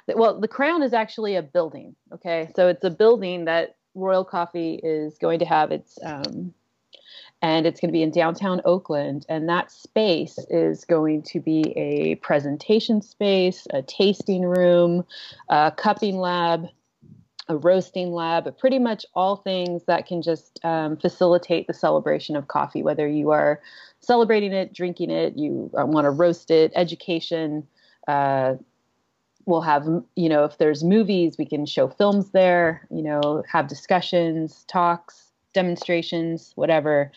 S3: well, the Crown is actually a building. Okay, so it's a building that Royal Coffee is going to have its, um, and it's going to be in downtown Oakland, and that space is going to be a presentation space, a tasting room, a cupping lab. A roasting lab, pretty much all things that can just um, facilitate the celebration of coffee, whether you are celebrating it, drinking it, you uh, want to roast it, education. Uh, we'll have, you know, if there's movies, we can show films there, you know, have discussions, talks, demonstrations, whatever.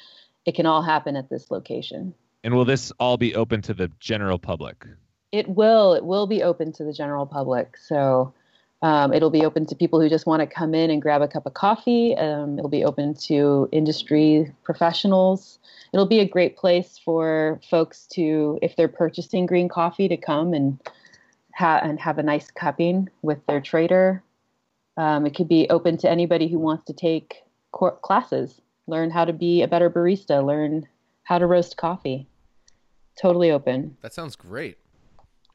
S3: It can all happen at this location.
S1: and will this all be open to the general public
S3: It will. It will be open to the general public. So um, it'll be open to people who just want to come in and grab a cup of coffee. Um, it'll be open to industry professionals. It'll be a great place for folks to, if they're purchasing green coffee, to come and ha- and have a nice cupping with their trader. Um, it could be open to anybody who wants to take cor- classes, learn how to be a better barista, learn how to roast coffee. Totally open.
S2: That sounds great.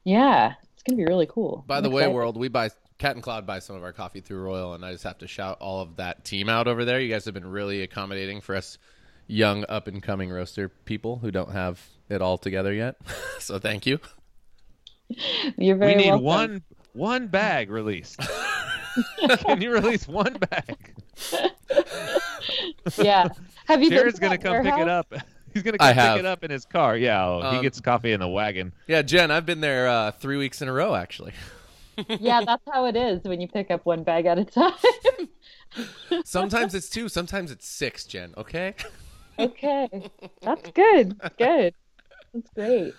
S3: Yeah, it's gonna be really cool.
S2: By
S3: I'm
S2: the way, world, we buy Cat and Cloud buys some of our coffee through Royal, and I just have to shout all of that team out over there. You guys have been really accommodating for us young up and coming roaster people who don't have it all together yet. so thank you.
S3: You're very.
S1: We need
S3: welcome.
S1: one one bag released. Can you release one bag?
S3: Yeah. Have you? been
S1: Jared's
S3: to
S1: gonna
S3: that
S1: come pick it up. He's gonna
S2: I
S1: come
S2: have.
S1: pick it up in his car. Yeah, oh, he
S2: Um,
S1: gets coffee in the wagon.
S2: Yeah, Jen, I've been there uh, three weeks in a row actually.
S3: Yeah, that's how it is when you pick up one bag at a time.
S2: Sometimes it's two, sometimes it's six, Jen. Okay.
S3: okay, that's good. Good. That's great.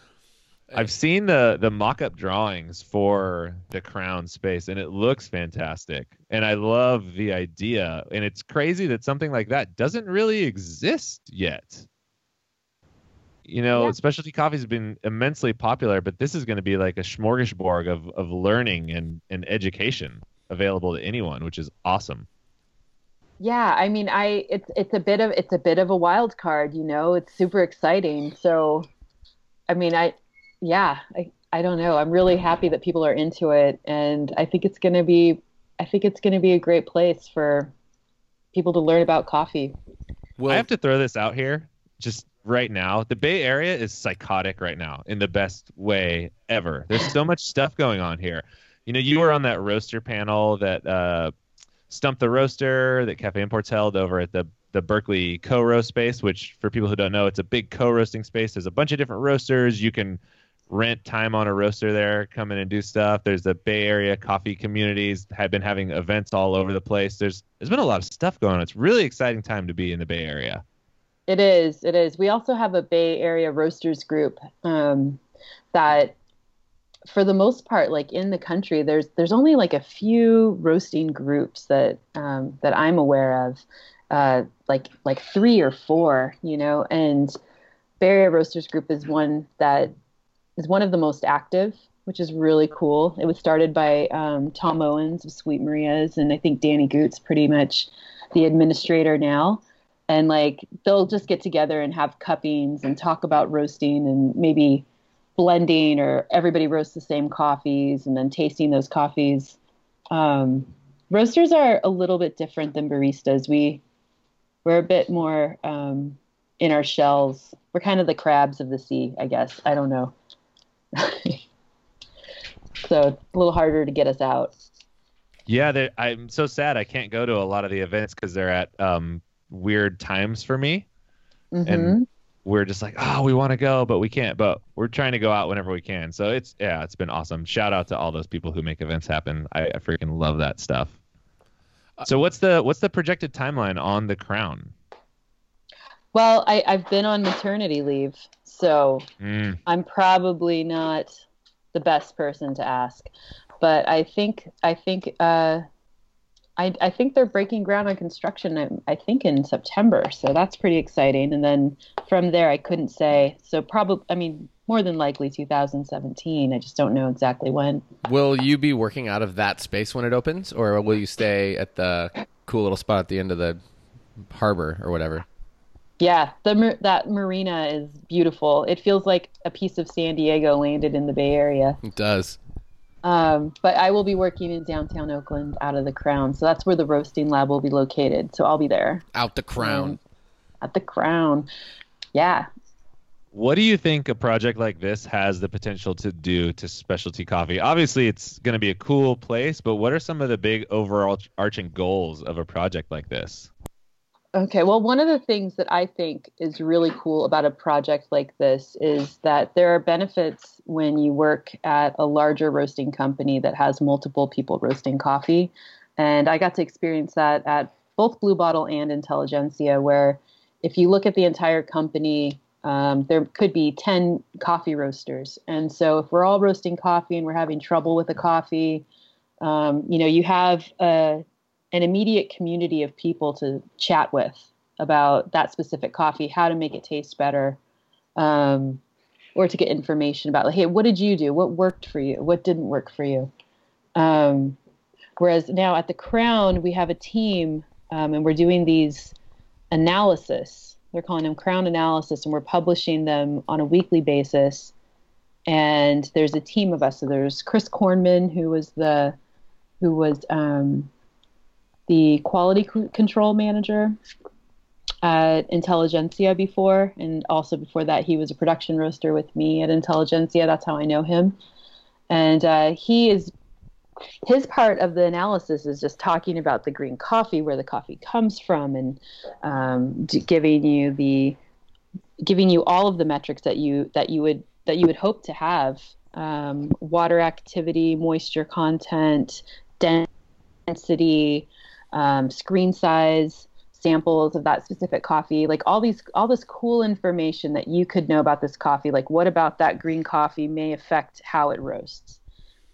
S1: I've seen the the mock-up drawings for the crown space, and it looks fantastic. And I love the idea. And it's crazy that something like that doesn't really exist yet. You know,
S3: Yeah.
S1: specialty coffees been immensely popular, but this is going to be like a smorgasbord of of learning and and education available to anyone, which is awesome.
S3: Yeah, I mean, I it's it's a bit of it's a bit of a wild card, you know. It's super exciting. So, I mean, I yeah, I I don't know. I'm really happy that people are into it, and I think it's gonna be I think it's gonna be a great place for people to learn about coffee.
S2: Well,
S1: I have to throw this out here just right now. The Bay Area is psychotic right now in the best way ever. There's so much stuff going on here. You know, you were on that roaster panel that uh, Stump the Roaster that Cafe Imports held over at the the Berkeley co-roast space, which for people who don't know, it's a big co-roasting space. There's a bunch of different roasters. You can rent time on a roaster there, come in and do stuff. There's the Bay Area coffee communities have been having events all over the place. There's there's been a lot of stuff going on. It's really exciting time to be in the Bay Area.
S3: It is. It is. We also have a Bay Area roasters group um, that, for the most part, like in the country, there's there's only like a few roasting groups that um, that I'm aware of, uh, like like three or four, you know. And Bay Area Roasters Group is one that is one of the most active, which is really cool. It was started by um, Tom Owens of Sweet Maria's, and I think Danny Goot's pretty much the administrator now. And like they'll just get together and have cuppings and talk about roasting and maybe blending or everybody roasts the same coffees and then tasting those coffees. Um, roasters are a little bit different than baristas. We we're a bit more um, in our shells. We're kind of the crabs of the sea i guess. I don't know so it's a little harder to get us out
S1: Yeah, I'm so sad I can't go to a lot of the events because they're at um, weird times for me.
S3: Mhm.
S1: And we're just like, oh, we want to go, but we can't. But we're trying to go out whenever we can. So it's yeah, it's been awesome. Shout out to all those people who make events happen. I, I freaking love that stuff. So what's the what's the projected timeline on the crown?
S3: Well I, i've been on maternity leave so
S1: Mm,
S3: I'm probably not the best person to ask, but I think I think uh, I I think they're breaking ground on construction. I, I think in September, so that's pretty exciting. And then from there, I couldn't say. So probably, I mean, more than likely 2017. I just don't know exactly when.
S2: will you be working out of that space when it opens, or will you stay at the cool little spot at the end of the harbor or whatever?
S3: Yeah, the that marina is beautiful. It feels like a piece of San Diego landed in the Bay Area.
S2: It does.
S3: Um, but I will be working in downtown Oakland out of the Crown, so that's where the roasting lab will be located. So I'll be there
S2: Out the crown.
S3: at the Crown. Yeah.
S1: What do you think a project like this has the potential to do to specialty coffee? Obviously, it's going to be a cool place, but what are some of the big overarching goals of a project like this?
S3: Okay. Well, one of the things that I think is really cool about a project like this is that there are benefits when you work at a larger roasting company that has multiple people roasting coffee. And I got to experience that at both Blue Bottle and Intelligentsia, where if you look at the entire company, um, there could be 10 coffee roasters. And so if we're all roasting coffee and we're having trouble with the coffee, um, you know, you have a, an immediate community of people to chat with about that specific coffee, how to make it taste better, um, or to get information about, like, hey, what did you do? What worked for you? What didn't work for you? Um, whereas now at the Crown, we have a team um, and we're doing these analysis. They're calling them Crown analysis, and we're publishing them on a weekly basis. and there's a team of us. So there's Chris Kornman, who was the who was um, the quality c- control manager at Intelligentsia before, and also before that, he was a production roaster with me at Intelligentsia. That's how I know him. And uh, he is his part of the analysis is just talking about the green coffee, where the coffee comes from, and um, giving you the giving you all of the metrics that you that you would that you would hope to have um, water activity, moisture content, density, um, screen size, samples of that specific coffee, like all these all this cool information that you could know about this coffee. Like what about that green coffee may affect how it roasts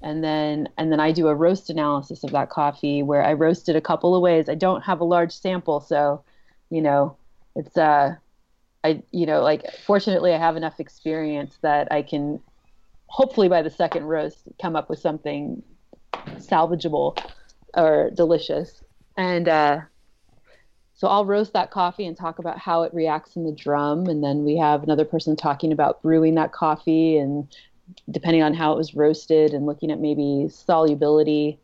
S3: and then and then I do a roast analysis of that coffee where I roast it a couple of ways. I don't have a large sample, so you know, it's uh I you know, like fortunately I have enough experience that I can hopefully by the second roast come up with something salvageable or delicious. And uh so I'll roast that coffee and talk about how it reacts in the drum. And then we have another person talking about brewing that coffee and depending on how it was roasted and looking at maybe solubility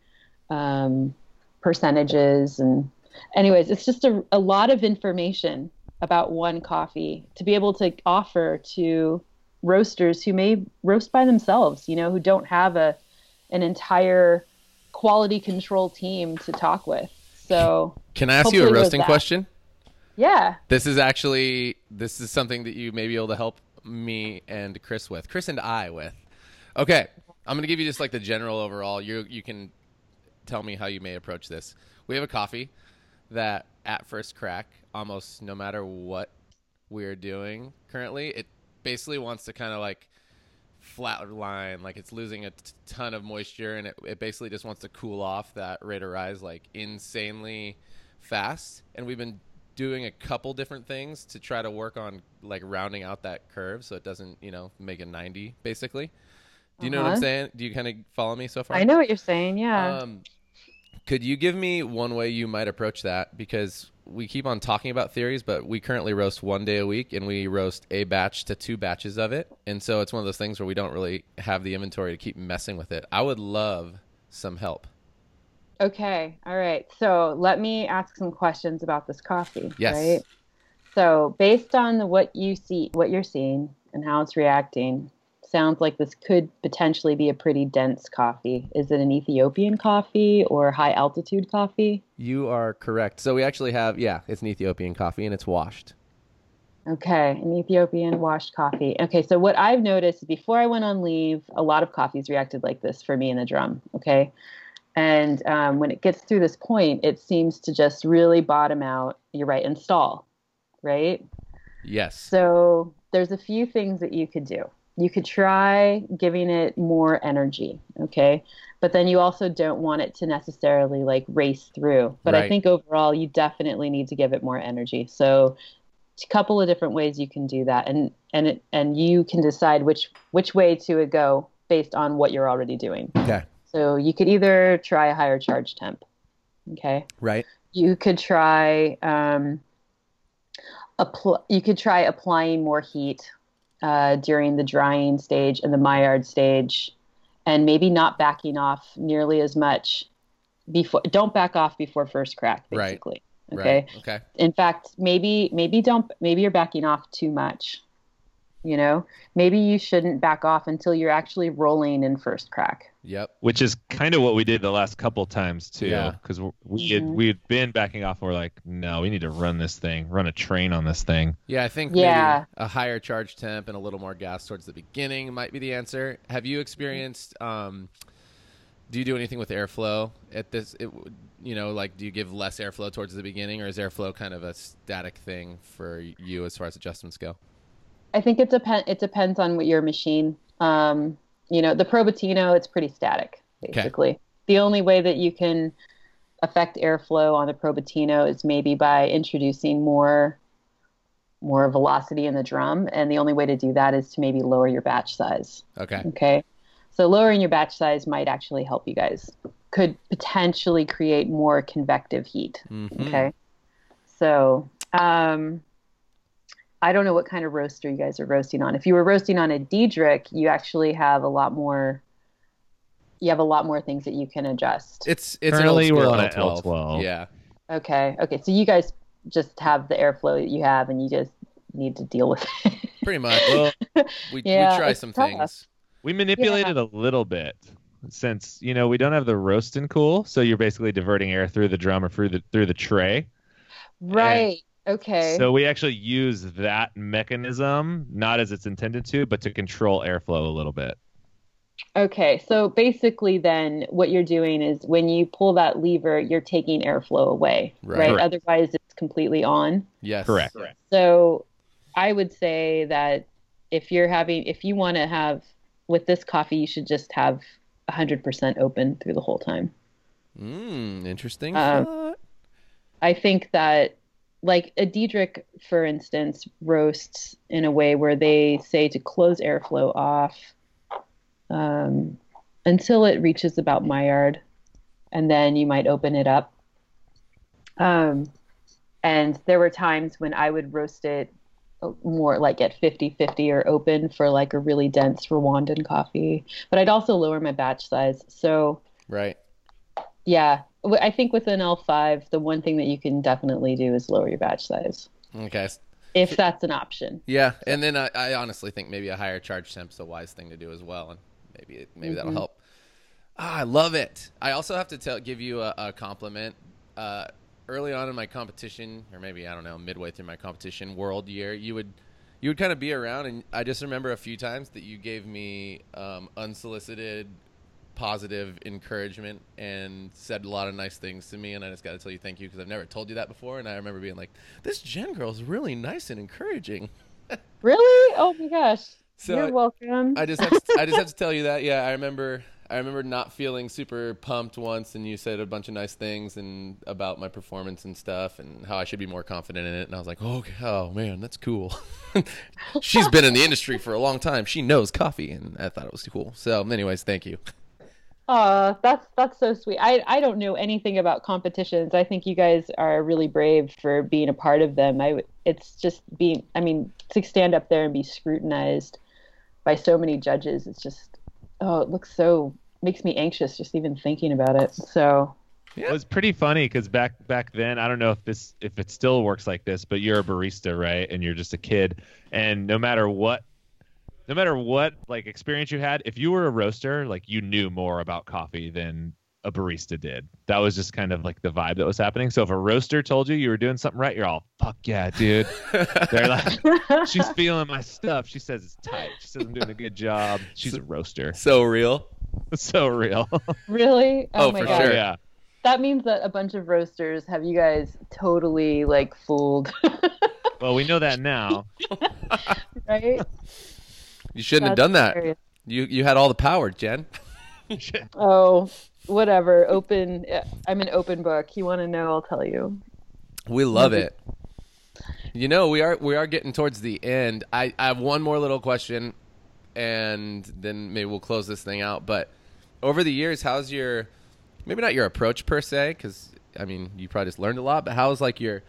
S3: um, percentages and anyways it's just a, a lot of information about one coffee to be able to offer to roasters who may roast by themselves you know who don't have a an entire quality control team to talk with so
S2: can i ask you a roasting question
S3: yeah
S2: this is actually this is something that you may be able to help me and Chris with. Chris and I with. Okay, I'm gonna give you just like the general overall. You you can tell me how you may approach this. We have a coffee that at first crack, almost no matter what we're doing currently, it basically wants to kind of like flat line, like it's losing a t- ton of moisture, and it, it basically just wants to cool off that rate of rise like insanely fast. And we've been doing a couple different things to try to work on like rounding out that curve so it doesn't you know make a 90 basically do you uh-huh. know what i'm uh-huh. saying do you kind of follow me so far
S3: i know what you're saying yeah um,
S2: could you give me one way you might approach that because we keep on talking about theories but we currently roast one day a week and we roast a batch to two batches of it and so it's one of those things where we don't really have the inventory to keep messing with it i would love some help
S3: Okay. All right. So let me ask some questions about this coffee.
S2: Yes.
S3: Right. So based on what you see, what you're seeing, and how it's reacting, sounds like this could potentially be a pretty dense coffee. Is it an Ethiopian coffee or high altitude coffee?
S2: You are correct. So we actually have, yeah, it's an Ethiopian coffee and it's washed.
S3: Okay, an Ethiopian washed coffee. Okay, so what I've noticed before I went on leave, a lot of coffees reacted like this for me in the drum. Okay, and um, when it gets through this point, it seems to just really bottom out. You're right, install, right?
S2: Yes.
S3: So there's a few things that you could do. You could try giving it more energy, okay? But then you also don't want it to necessarily like race through. But right. I think overall, you definitely need to give it more energy. So a couple of different ways you can do that, and and it, and you can decide which which way to go based on what you're already doing.
S2: Okay.
S3: So you could either try a higher charge temp. Okay.
S2: Right.
S3: You could try um, appl- you could try applying more heat uh, during the drying stage and the Maillard stage, and maybe not backing off nearly as much before. Don't back off before first crack, basically.
S2: Right.
S3: Okay.
S2: Right. Okay.
S3: In fact, maybe maybe don't maybe you're backing off too much. You know, maybe you shouldn't back off until you're actually rolling in first crack.
S2: Yep.
S1: Which is kind of what we did the last couple times too, because yeah. we had mm-hmm. we had been backing off. and We're like, no, we need to run this thing, run a train on this thing.
S2: Yeah, I think yeah. a higher charge temp and a little more gas towards the beginning might be the answer. Have you experienced? Um, do you do anything with airflow at this? It, you know, like do you give less airflow towards the beginning, or is airflow kind of a static thing for you as far as adjustments go?
S3: I think it depends. It depends on what your machine. Um, you know, the Probatino, it's pretty static, basically. Okay. The only way that you can affect airflow on the Probatino is maybe by introducing more more velocity in the drum, and the only way to do that is to maybe lower your batch size.
S2: Okay.
S3: Okay. So lowering your batch size might actually help you guys. Could potentially create more convective heat. Mm-hmm. Okay. So um, I don't know what kind of roaster you guys are roasting on. If you were roasting on a Diedrich, you actually have a lot more. You have a lot more things that you can adjust.
S2: It's it's
S1: Currently, we're on an
S2: L12.
S1: L12.
S2: Yeah.
S3: Okay. Okay. So you guys just have the airflow that you have, and you just need to deal with it.
S2: Pretty much.
S1: Well,
S2: we,
S3: Yeah,
S2: we try some
S3: tough.
S2: things.
S1: we manipulated a little bit since you know we don't have the roast and cool, so you're basically diverting air through the drum or through the through the tray.
S3: right. Okay.
S1: So we actually use that mechanism not as it's intended to, but to control airflow a little bit.
S3: Okay, so basically, then what you're doing is when you pull that lever, you're taking airflow away,
S2: Right.
S3: right? Otherwise, it's completely on.
S2: Yes.
S1: Correct. Correct.
S3: So I would say that if you're having, if you want to have with this coffee, you should just have 100% open through the whole time.
S2: Mm, interesting.
S3: Um. I think that, like a Diedrich, for instance, roasts in a way where they say to close airflow off um, until it reaches about Maillard, and then you might open it up. Um, and there were times when I would roast it more like at 50 50 or open for like a really dense Rwandan coffee. But I'd also lower my batch size. So,
S2: right.
S3: yeah, I think with an L5, the one thing that you can definitely do is lower your batch size
S2: Okay.
S3: if that's an option.
S2: Yeah, and then I, I honestly think maybe a higher charge temp's a wise thing to do as well, and maybe it, maybe that'll help. Ah, I love it. I also have to tell give you a, a compliment. Uh, early on in my competition, or maybe I don't know, midway through my competition world year, you would you would kind of be around, and I just remember a few times that you gave me um, unsolicited positive encouragement and said a lot of nice things to me and I just got to tell you thank you because I've never told you that before and I remember being like this Jen is really nice and encouraging
S3: Really? Oh my gosh.
S2: So
S3: You're welcome.
S2: I just have to, I just have to tell you that. Yeah, I remember I remember not feeling super pumped once, and you said a bunch of nice things and about my performance and stuff, and how I should be more confident in it. And I was like, oh, oh man, that's cool. She's been in the industry for a long time. She knows coffee, and I thought it was cool. So, anyways, thank you.
S3: Aw, that's that's so sweet. I I don't know anything about competitions. I think you guys are really brave for being a part of them. I it's just being. I mean, to stand up there and be scrutinized by so many judges. It's just oh, it looks so makes me anxious just even thinking about it. So
S2: Yeah.
S1: It was pretty funny because back back then, I don't know if this if it still works like this, but you're a barista, right? And you're just a kid, and no matter what, no matter what like experience you had, if you were a roaster, like you knew more about coffee than a barista did. That was just kind of like the vibe that was happening. So if a roaster told you you were doing something right, you're all fuck yeah, dude. They're like, she's feeling my stuff. She says it's tight. She says I'm doing a good job. She's a roaster.
S2: so real.
S1: so real.
S3: really,
S2: oh, oh,
S3: my
S2: for
S3: God.
S2: sure.
S1: yeah.
S3: That means that a bunch of roasters have you guys totally like fooled,
S1: Well, we know that now.
S3: right?
S2: You shouldn't have
S3: That's
S2: done that.
S3: hilarious.
S2: You you had all the power, Jen.
S3: Oh, whatever. Open. Uh, I'm an open book. You want to know? I'll tell you.
S2: We love it. You know, we are we are getting towards the end. I, I have one more little question, and then maybe we'll close this thing out. But over the years, how's your maybe not your approach per se? Because I mean, you probably just learned a lot. But how's like your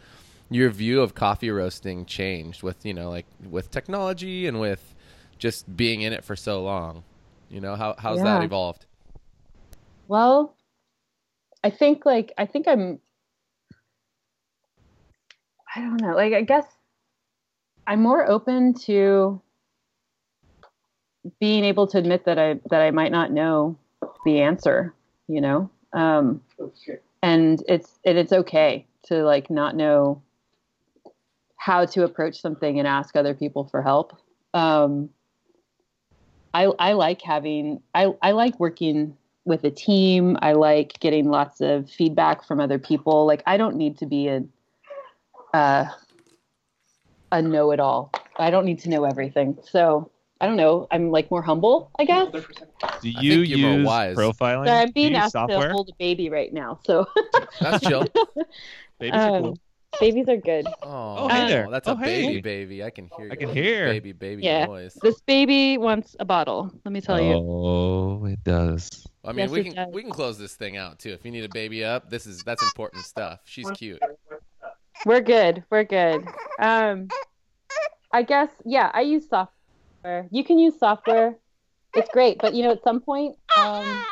S2: your view of coffee roasting changed with you know like with technology and with just being in it for so long? You know how how's that evolved?
S3: Well, I think like I think I'm. I don't know. Like I guess I'm more open to being able to admit that I that I might not know the answer. You know, um, and it's and it's okay to like not know how to approach something and ask other people for help. Um, I I like having I I like working with a team. I like getting lots of feedback from other people. Like I don't need to be a uh, a know-it-all. I don't need to know everything. So I don't know. I'm like more humble, I guess.
S1: Do
S2: I
S1: you
S2: think you're more
S1: use
S2: wise.
S1: profiling?
S3: So I'm being
S1: you use
S3: asked
S1: software?
S3: to hold a baby right now. So
S2: That's chill.
S1: Babies
S3: um,
S1: cool.
S3: Babies are good.
S2: Oh,
S1: hey there.
S2: That's
S1: Oh,
S2: a
S1: hey.
S2: baby, baby. I can hear.
S1: I can hear.
S2: baby, baby
S3: Yeah.
S2: noise.
S3: This baby wants a bottle. Let me tell you.
S1: Oh, it does.
S2: I mean,
S3: Yes,
S2: we can
S3: does.
S2: we can close this thing out too. If you need a baby up, this is that's important stuff. She's cute.
S3: We're good. We're good. Um, I guess yeah, I use software. You can use software. It's great, but you know, at some point, um,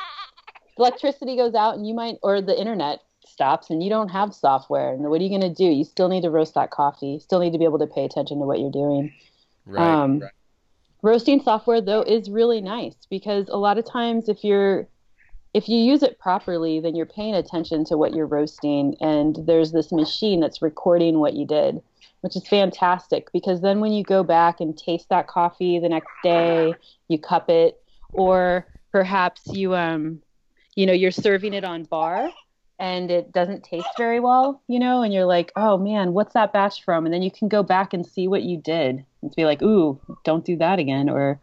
S3: electricity goes out, and you might, or the internet stops, and you don't have software. And what are you going to do? You still need to roast that coffee. You still need to be able to pay attention to what you're doing.
S2: Right.
S3: Um, Roasting software though is really nice because a lot of times if you're if you use it properly, then you're paying attention to what you're roasting, and there's this machine that's recording what you did, which is fantastic because then when you go back and taste that coffee the next day, you cup it, or perhaps you um, you know, you're serving it on bar and it doesn't taste very well, you know, and you're like, oh man, what's that batch from? And then you can go back and see what you did and be like, ooh, don't do that again, or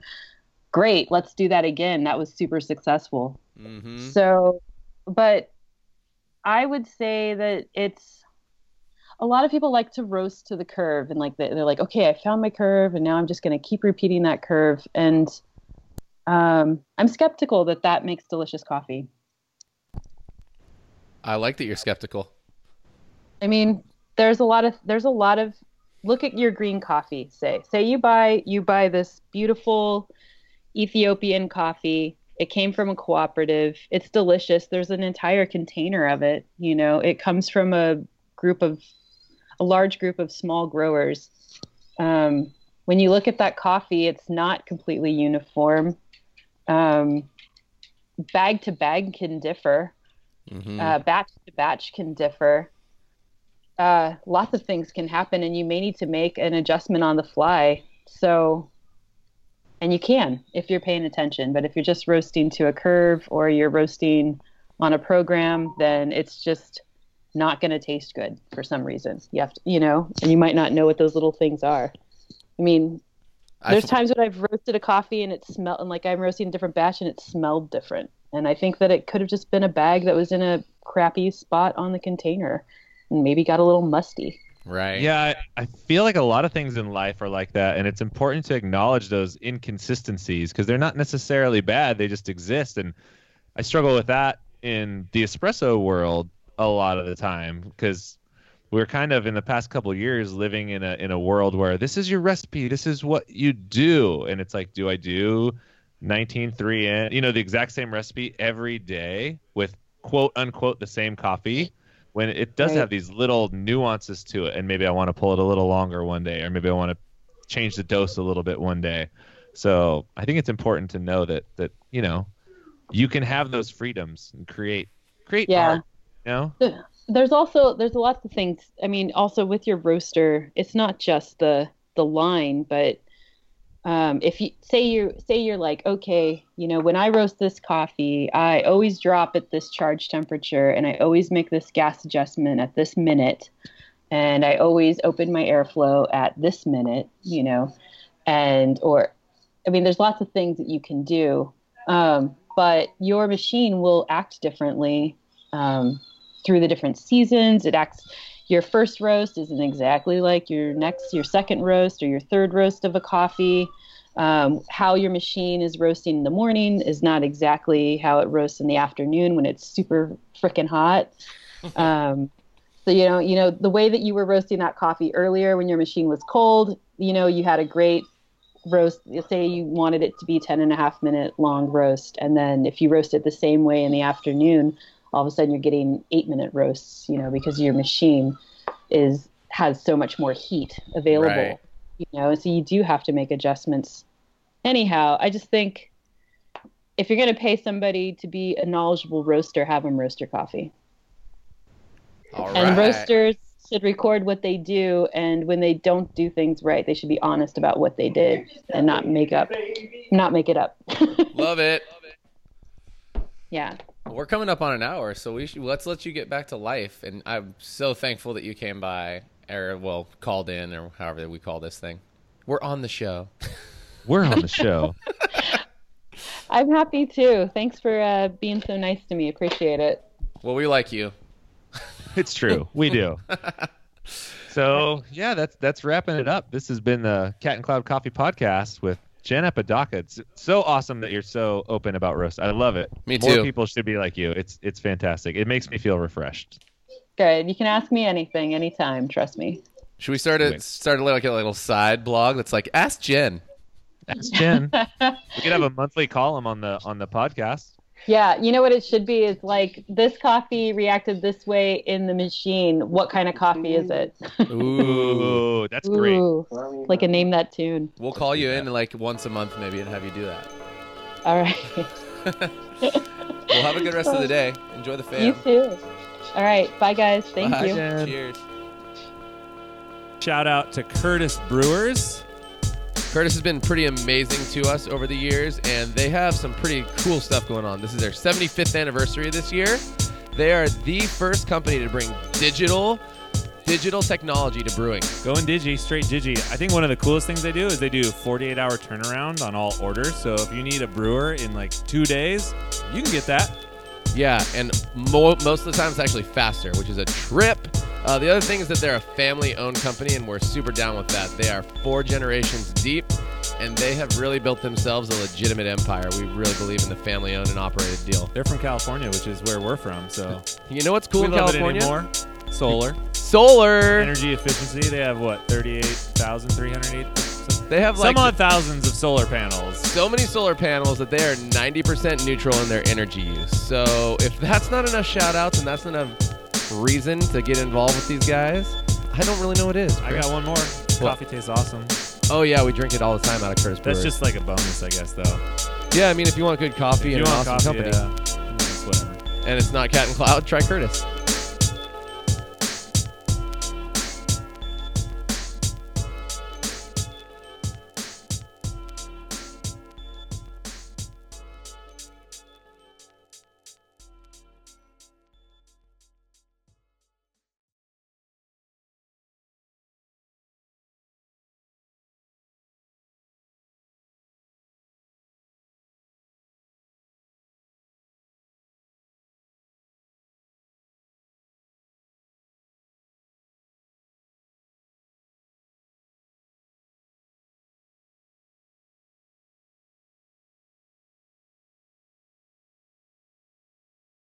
S3: great, let's do that again. That was super successful.
S2: Mm-hmm.
S3: So, but I would say that it's a lot of people like to roast to the curve and like they- they're like, okay, I found my curve and now I'm just going to keep repeating that curve. And um, I'm skeptical that that makes delicious coffee.
S2: I like that you're skeptical.
S3: I mean, there's a lot of there's a lot of look at your green coffee. Say say you buy you buy this beautiful Ethiopian coffee. It came from a cooperative. It's delicious. There's an entire container of it. You know, it comes from a group of a large group of small growers. Um, when you look at that coffee, it's not completely uniform. Um, bag to bag can differ
S2: Mm-hmm.
S3: uh, batch to batch can differ. Uh, lots of things can happen, and you may need to make an adjustment on the fly. So, and you can if you're paying attention. But if you're just roasting to a curve or you're roasting on a program, then it's just not going to taste good for some reason. You have to, you know, and you might not know what those little things are. I mean, there's times when I've roasted a coffee and it smelled and like I'm roasting a different batch and it smelled different. And I think that it could have just been a bag that was in a crappy spot on the container and maybe got a little musty.
S2: right.
S1: Yeah, I, I feel like a lot of things in life are like that, and it's important to acknowledge those inconsistencies because they're not necessarily bad; they just exist. And I struggle with that in the espresso world a lot of the time because we're kind of in the past couple years living in a in a world where this is your recipe, this is what you do, and it's like, do I do 19.3 in, you know, the exact same recipe every day with quote unquote the same coffee? when it does
S3: Right.
S1: have these little nuances to it and maybe i want to pull it a little longer one day or maybe i want to change the dose a little bit one day so i think it's important to know that that you know you can have those freedoms and create create
S3: Yeah.
S1: art you know
S3: There's also there's lots of things. I mean, also with your roaster, it's not just the the line, but um, if you say you say you're like, okay, you know, when I roast this coffee, I always drop at this charge temperature, and I always make this gas adjustment at this minute, and I always open my airflow at this minute, you know, and or, I mean, there's lots of things that you can do, um, but your machine will act differently um, through the different seasons. It acts. Your first roast isn't exactly like your next, your second roast or your third roast of a coffee. Um, how your machine is roasting in the morning is not exactly how it roasts in the afternoon when it's super freaking hot. Um, so you know, you know the way that you were roasting that coffee earlier when your machine was cold. You know, you had a great roast. Say you wanted it to be 10 and a half minute long roast, and then if you roast it the same way in the afternoon, all of a sudden you're getting eight minute roasts. You know, because your machine is has so much more heat available.
S2: Right.
S3: You know, so you do have to make adjustments. Anyhow, I just think if you're going to pay somebody to be a knowledgeable roaster, have them roast your coffee.
S2: All
S3: And
S2: right.
S3: roasters should record what they do, and when they don't do things right, they should be honest about what they did and not make up, not make it up.
S2: Love it.
S3: yeah.
S2: We're coming up on an hour, so we should, let's let you get back to life. And I'm so thankful that you came by, or well, called in, or however we call this thing. We're on the show.
S1: we're on the show
S3: I'm happy too. Thanks for uh, being so nice to me. Appreciate it.
S2: Well, we like you.
S1: it's true we do so yeah that's that's wrapping it up this has been the cat and cloud coffee podcast with jen apodaca it's so awesome that you're so open about roast i love it
S2: Me too.
S1: more people should be like you it's it's fantastic it makes me feel refreshed
S3: Good. You can ask me anything, anytime. Trust me.
S2: Should we start a
S4: Wait.
S2: start a, like a little side blog that's like Ask Jen?
S4: Ask Jen. we could have a monthly column on the on the podcast.
S3: Yeah, you know what it should be is like this coffee reacted this way in the machine. What kind of coffee is it?
S2: Ooh.
S4: Ooh, that's great.
S3: Ooh, like a name that tune.
S2: We'll call you in like once a month maybe and have you do that.
S3: All right.
S2: Well, have a good rest of the day. Enjoy the
S3: fans.
S2: you
S3: too. All right. Bye, guys. Thank
S2: Bye.
S3: you.
S2: Cheers.
S1: Shout out to Curtis Brewers.
S2: Curtis has been pretty amazing to us over the years, and they have some pretty cool stuff going on. This is their 75th anniversary this year. They are the first company to bring digital digital technology to brewing.
S1: Going Digi, straight Digi. I think one of the coolest things they do is they do 48 hour turnaround on all orders. So if you need a brewer in like two days, you can get that.
S2: Yeah, and mo- most of the time it's actually faster, which is a trip. Uh, the other thing is that they're a family-owned company, and we're super down with that. They are four generations deep, and they have really built themselves a legitimate empire. We really believe in the family-owned and operated deal.
S1: They're from California, which is where we're from. So
S2: You know what's cool
S1: we
S2: in
S1: love
S2: California?
S1: it anymore. Solar
S2: Solar.
S1: energy efficiency. They have what 38,308.
S2: They have like
S1: Some odd thousands of solar panels.
S2: so many solar panels that they are 90% neutral in their energy use. So if that's not enough shout outs and that's not enough reason to get involved with these guys, I don't really know what is.
S1: I
S2: Chris.
S1: got one more. Coffee tastes awesome.
S2: Oh yeah, we drink it all the time out of Curtis
S1: That's just like a bonus, I guess, though.
S2: yeah. I mean, if you want good coffee
S1: If
S2: and
S1: you
S2: an
S1: want
S2: awesome
S1: coffee,
S2: company,
S1: yeah, it's whatever.
S2: and it's not Cat and Cloud, try Curtis.